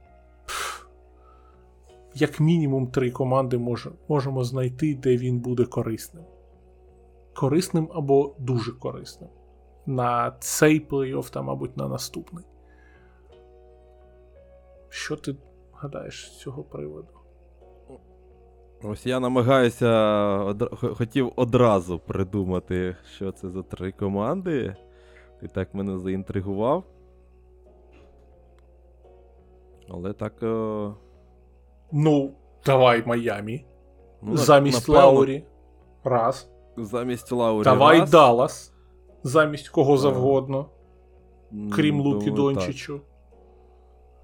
як мінімум три команди може, можемо знайти, де він буде корисним. Корисним або дуже корисним. На цей плей-офф та, мабуть, на наступний. Що ти гадаєш з цього приводу? Ось я намагаюся хотів одразу придумати, що це за три команди. Ти так мене заінтригував. Але так. О... Е, ну, давай Майамі. Ну, Замість напевно, Лаурі. Раз. Замість Лаурі. Давай раз. Даллас. Замість кого. Е, завгодно. Крім Луки Дончичу.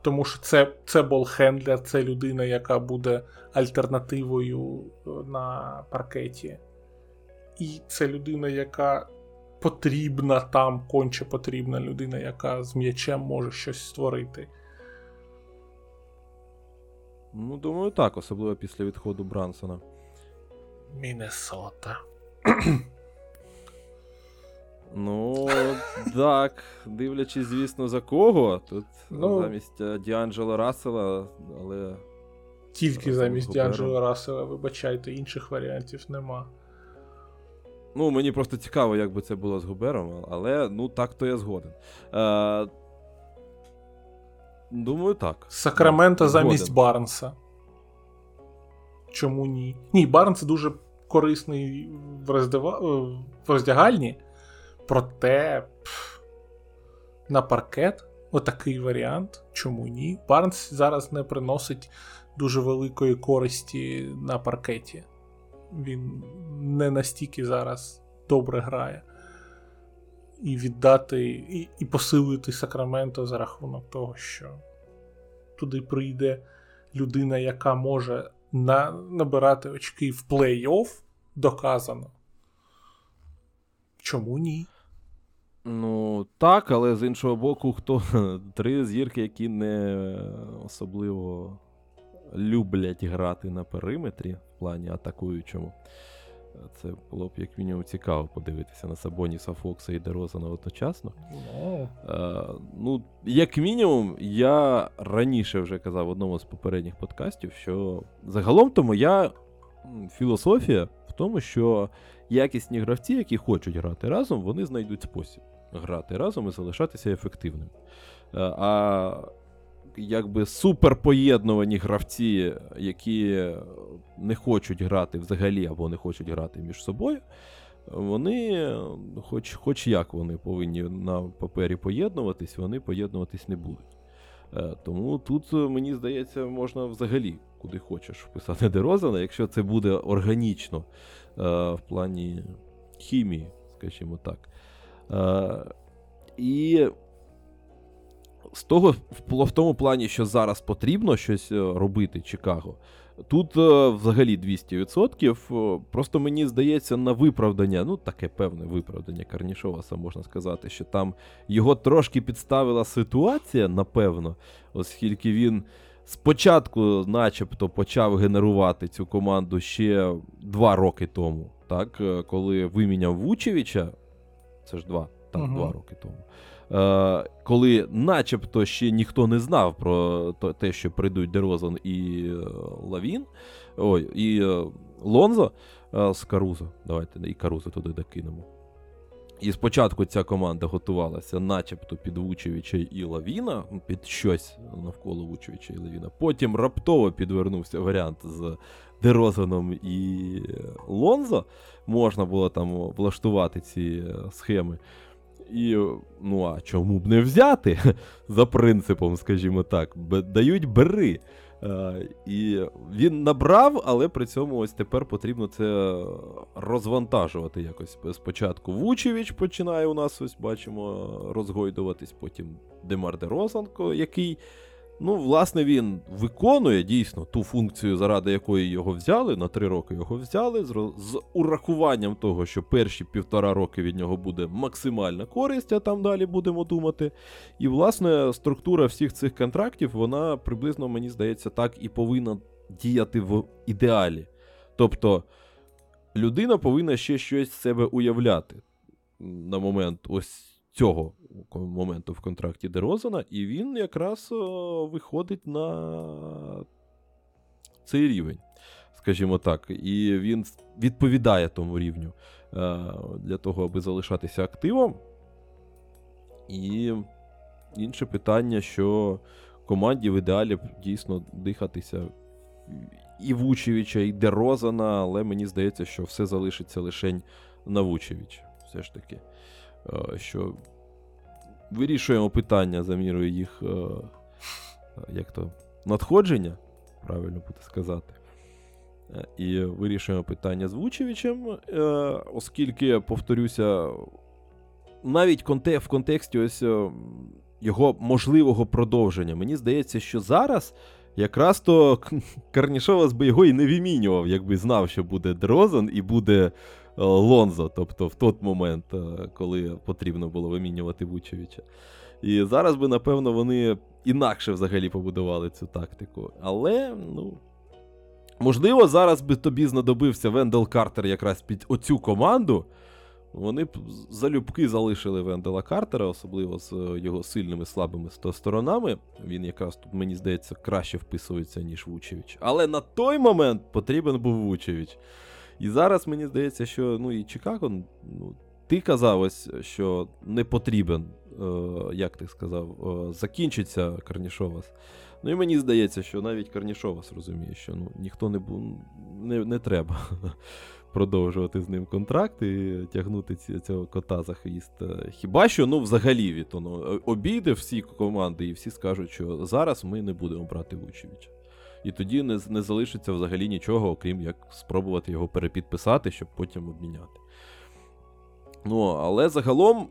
Тому що це це болхендлер, це людина, яка буде альтернативою е, на паркеті. І це людина, яка потрібна там, конче потрібна людина, яка з м'ячем може щось створити. Ну, думаю, так, особливо після відходу Брансона. Міннесота. Ну, так, дивлячись, звісно, за кого. Тут ну, замість е, Діанджело Рассела, але. Тільки замість Діанджело Рассела, вибачайте, інших варіантів нема. Ну, мені просто цікаво, як би це було з Губером, але ну так то я згоден. Е, Думаю, так. Сакраменто замість Барнса. Чому ні? Ні, Барнс дуже корисний в, роздива... в роздягальні, проте пф, на паркет отакий варіант. Чому ні? Барнс зараз не приносить дуже великої користі на паркеті. Він не настільки зараз добре грає і віддати, і і посилити Сакраменто за рахунок того, що туди прийде людина, яка може на, набирати очки в плей-офф, доказано. Чому ні? Ну, так, але з іншого боку, хто три зірки, які не особливо люблять грати на периметрі в плані атакуючому. Це було б як мінімум цікаво подивитися на Сабоніса, Фокса і Дерозана одночасно. No. Е, ну, Як мінімум, я раніше вже казав в одному з попередніх подкастів, що загалом то моя філософія в тому, що якісні гравці, які хочуть грати разом, вони знайдуть спосіб грати разом і залишатися ефективним. Е, а якби суперпоєднувані гравці, які не хочуть грати взагалі або не хочуть грати між собою, вони, хоч хоч як вони повинні на папері поєднуватись, вони поєднуватись не будуть. Е, тому тут, мені здається, можна взагалі куди хочеш вписати Дерозана, якщо це буде органічно е, в плані хімії, скажімо так. Е, і з того в тому плані, що зараз потрібно щось е, робити Чикаго. Тут е, взагалі 200%. Просто мені здається, на виправдання, ну таке певне виправдання Карнішоваса, можна сказати, що там його трошки підставила ситуація, напевно, оскільки він спочатку, начебто, почав генерувати цю команду ще два роки тому, так, е, коли виміняв Вучевича, це ж два, так, uh два роки тому. Е, коли начебто ще ніхто не знав про те, що прийдуть Дерозан і е, Лавін, ой, і Лонзо з Карузо. Давайте і Карузо туди докинемо. І спочатку ця команда готувалася, начебто під Вучевича і Лавіна, під щось навколо Вучевича і Лавіна. Потім раптово підвернувся варіант з Дерозаном і Лонзо. Можна було там влаштувати ці схеми. І ну а чому б не взяти за принципом, скажімо так, дають бери. Uh, і він набрав, але при цьому ось тепер потрібно це розвантажувати якось. Спочатку Вучевич починає у нас, ось бачимо, розгойдуватись, потім Демар Де Розанко, який Ну, власне, він виконує дійсно ту функцію, заради якої його взяли. На три роки його взяли, з, урахуванням того, що перші півтора роки від нього буде максимальна користь, а там далі будемо думати. І, власне, структура всіх цих контрактів, вона приблизно, мені здається, так і повинна діяти в ідеалі. Тобто людина повинна ще щось з себе уявляти на момент ось цього моменту в контракті Дерозана, і він якраз виходить на цей рівень, скажімо так. І він відповідає тому рівню е, для того, аби залишатися активом. І інше питання, що команді в ідеалі дійсно дихатися і Вучевича, і Дерозана, але мені здається, що все залишиться лише на Вучевича. Все ж таки. Е, що вирішуємо питання за мірою їх е, як то, надходження, правильно буде сказати. Е, і вирішуємо питання з Вучевичем, оскільки, повторюся, навіть в контексті ось його можливого продовження. Мені здається, що зараз якраз то Карнішовас би його і не вимінював, якби знав, що буде Дрозен і буде Лонзо, тобто в той момент, е, коли потрібно було вимінювати Вучевича. І зараз би, напевно, вони інакше взагалі побудували цю тактику. Але, ну. Можливо, зараз би тобі знадобився Вендел Картер якраз під оцю команду. Вони б залюбки залишили Вендела Картера, особливо з е, його сильними слабими сторонами. Він якраз тут, мені здається, краще вписується, ніж Вучевич. Але на той момент потрібен був Вучевич. І зараз мені здається, що ну і Чикаго, ну, ти казав ось, що не потрібен, е, як ти сказав, е, закінчиться Карнішовас. Ну і мені здається, що навіть Карнішовас розуміє, що ну, ніхто не не, не треба продовжувати з ним контракт і тягнути ці, цього кота за хвіст. Хіба що ну, взагалі від ну, обійде всі команди, і всі скажуть, що зараз ми не будемо брати Вучевича і тоді не не залишиться взагалі нічого, окрім як спробувати його перепідписати, щоб потім обміняти. Ну, але загалом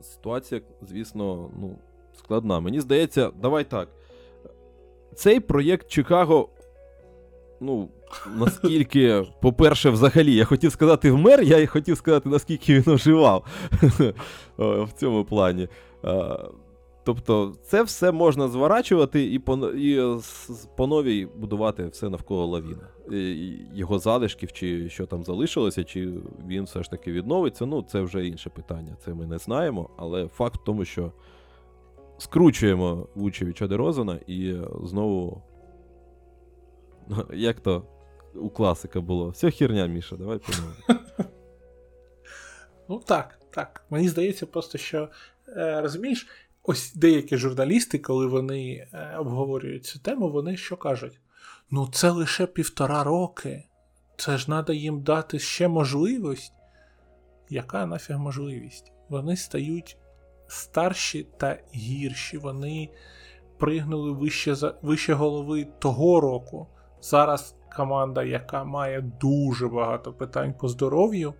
ситуація, звісно, ну, складна. Мені здається, давай так. Цей проєкт Чикаго. Ну, наскільки, по-перше, взагалі, я хотів сказати вмер, я хотів сказати, наскільки він оживав в цьому плані. Тобто, це все можна зворачувати і по і по новій будувати все навколо лавіна. Його залишків, чи що там залишилося, чи він все ж таки відновиться. Ну, це вже інше питання. Це ми не знаємо. Але факт в тому, що скручуємо Вучевича Дерозана і знову. Як то у класика було? Все херня, Міша, давай по Ну так, так. Мені здається, просто що е, розумієш, ось деякі журналісти, коли вони е, обговорюють цю тему, вони що кажуть? Ну, це лише півтора роки. Це ж треба їм дати ще можливість. Яка нафіг можливість? Вони стають старші та гірші. Вони пригнули вище вище голови того року. Зараз команда, яка має дуже багато питань по здоров'ю,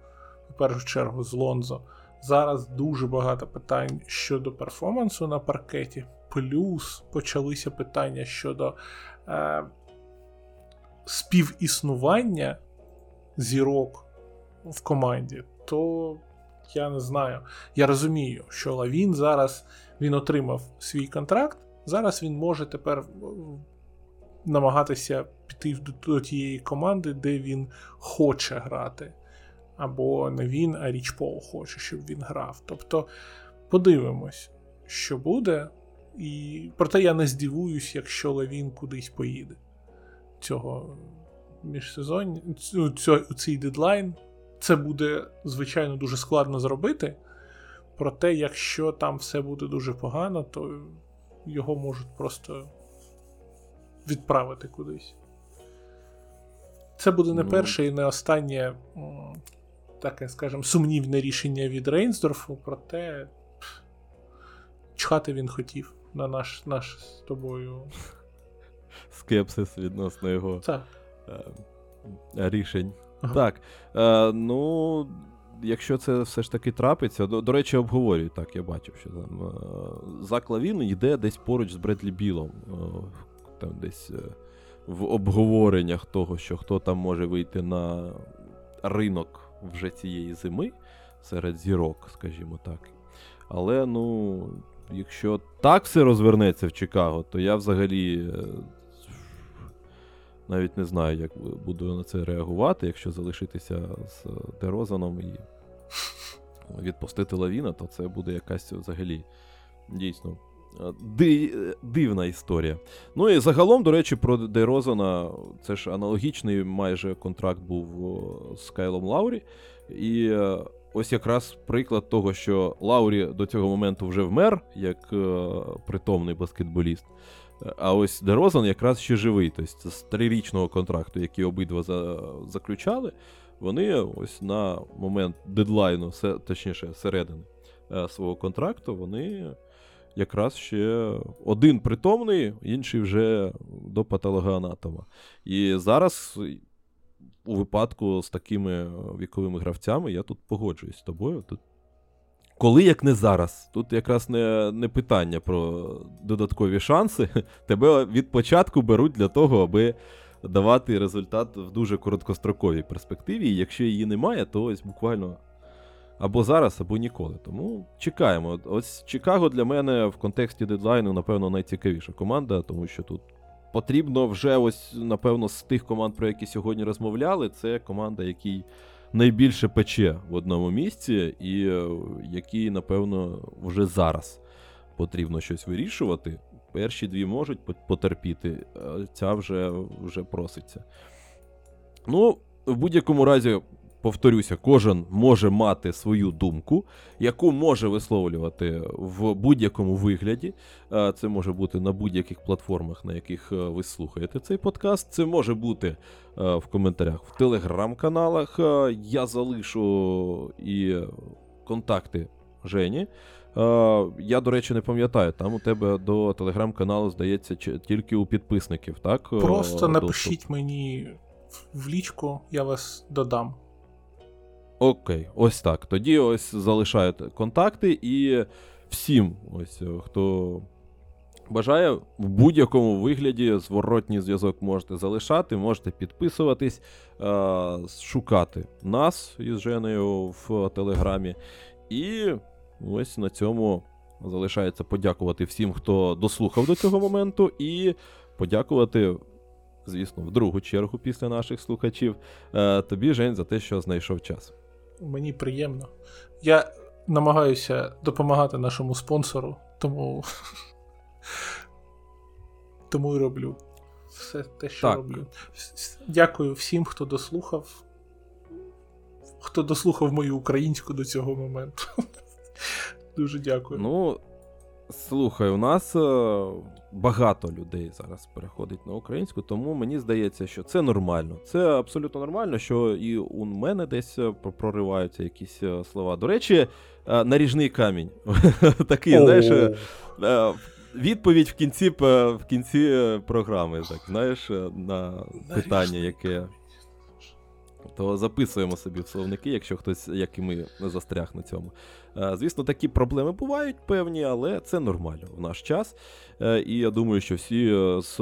в першу чергу з Лонзо. Зараз дуже багато питань щодо перформансу на паркеті. Плюс почалися питання щодо е, співіснування зірок в команді. То я не знаю. Я розумію, що Лавін зараз він отримав свій контракт. Зараз він може тепер намагатися піти до тієї команди, де він хоче грати. Або не він, а Річ Пол хоче, щоб він грав. Тобто подивимось, що буде. І проте я не здивуюсь, якщо Левін кудись поїде. Цього міжсезоння, у цей дедлайн. Це буде, звичайно, дуже складно зробити. Проте, якщо там все буде дуже погано, то його можуть просто відправити кудись. Це буде не ну... перше і не останнє, таке, скажімо, сумнівне рішення від Рейнсдорфу, проте чхати він хотів на наш наш з тобою. Скепсис відносно його так. Е, рішень. Ага. Так. Е, Ну, якщо це все ж таки трапиться, до, до речі, обговорюю, так, я бачив, що там е, Зак Лавін йде десь поруч з Бредлі Білом. Е, там десь е, в обговореннях того, що хто там може вийти на ринок вже цієї зими серед зірок, скажімо так. Але, ну, якщо так все розвернеться в Чикаго, то я взагалі е, навіть не знаю, як буду на це реагувати, якщо залишитися з Дерозаном і відпустити лавіна, то це буде якась взагалі дійсно дивна історія. Ну і загалом, до речі, про Дерозана, це ж аналогічний майже контракт був з Кайлом Лаурі. І е, ось якраз приклад того, що Лаурі до цього моменту вже вмер, як е, притомний баскетболіст. А ось Дерозан якраз ще живий. Тобто з трирічного контракту, який обидва за, заключали, вони ось на момент дедлайну, точніше, середини е, свого контракту, вони якраз ще один притомний, інший вже до патологоанатома. І зараз. У випадку з такими віковими гравцями я тут погоджуюсь з тобою. Тут коли як не зараз. Тут якраз не не питання про додаткові шанси. Тебе від початку беруть для того, аби давати результат в дуже короткостроковій перспективі. І якщо її немає, то ось буквально або зараз, або ніколи. Тому чекаємо. Ось Чикаго для мене в контексті дедлайну, напевно, найцікавіша команда, тому що тут. Потрібно вже ось, напевно, з тих команд, про які сьогодні розмовляли, це команда, який найбільше пече в одному місці, і е, які, напевно, вже зараз потрібно щось вирішувати. Перші дві можуть потерпіти, а ця вже, вже проситься. Ну, в будь-якому разі повторюся, кожен може мати свою думку, яку може висловлювати в будь-якому вигляді. Це може бути на будь-яких платформах, на яких е, ви слухаєте цей подкаст. Це може бути е, в коментарях в телеграм-каналах. Я залишу і контакти Жені. Я, до речі, не пам'ятаю, там у тебе до телеграм-каналу, здається, тільки у підписників, так? Просто напишіть мені в лічку, я вас додам. Окей, ось так. Тоді ось залишаєте контакти і всім, ось е, хто бажає, в будь-якому вигляді зворотній зв'язок можете залишати, можете підписуватись, е, шукати нас із Женею в Телеграмі. І ось на цьому залишається подякувати всім, хто дослухав до цього моменту, і подякувати, звісно, в другу чергу після наших слухачів. е, Тобі, Жень, за те, що знайшов час. Мені приємно. Я намагаюся допомагати нашому спонсору, тому. Тому і роблю все те, що Так. роблю. Дякую всім, хто дослухав. Хто дослухав мою українську до цього моменту. Дуже дякую. Ну, слухай, у нас е, багато людей зараз переходить на українську, тому мені здається, що це нормально. Це абсолютно нормально, що і у мене десь е, прориваються якісь е, слова. До речі, е, наріжний камінь. Такий, знаєш, відповідь в кінці, в кінці програми, так, знаєш, на питання, яке. То записуємо собі в словники, якщо хтось, як і ми, застряг на цьому. Е, Звісно, такі проблеми бувають певні, але це нормально в наш час. Е, І я думаю, що всі е, з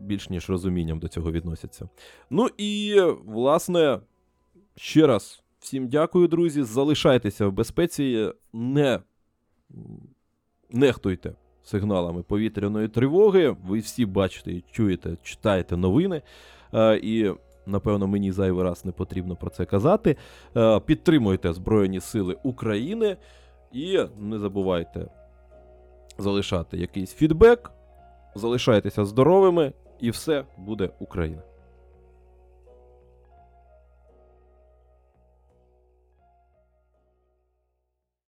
більш ніж розумінням до цього відносяться. Ну і, власне, ще раз всім дякую, друзі. Залишайтеся в безпеці, не нехтуйте сигналами повітряної тривоги. Ви всі бачите і чуєте, читаєте новини. І напевно мені зайвий раз не потрібно про це казати. Е, Підтримуйте Збройні Сили України і не забувайте залишати якийсь фідбек. Залишайтеся здоровими, і все буде Україна.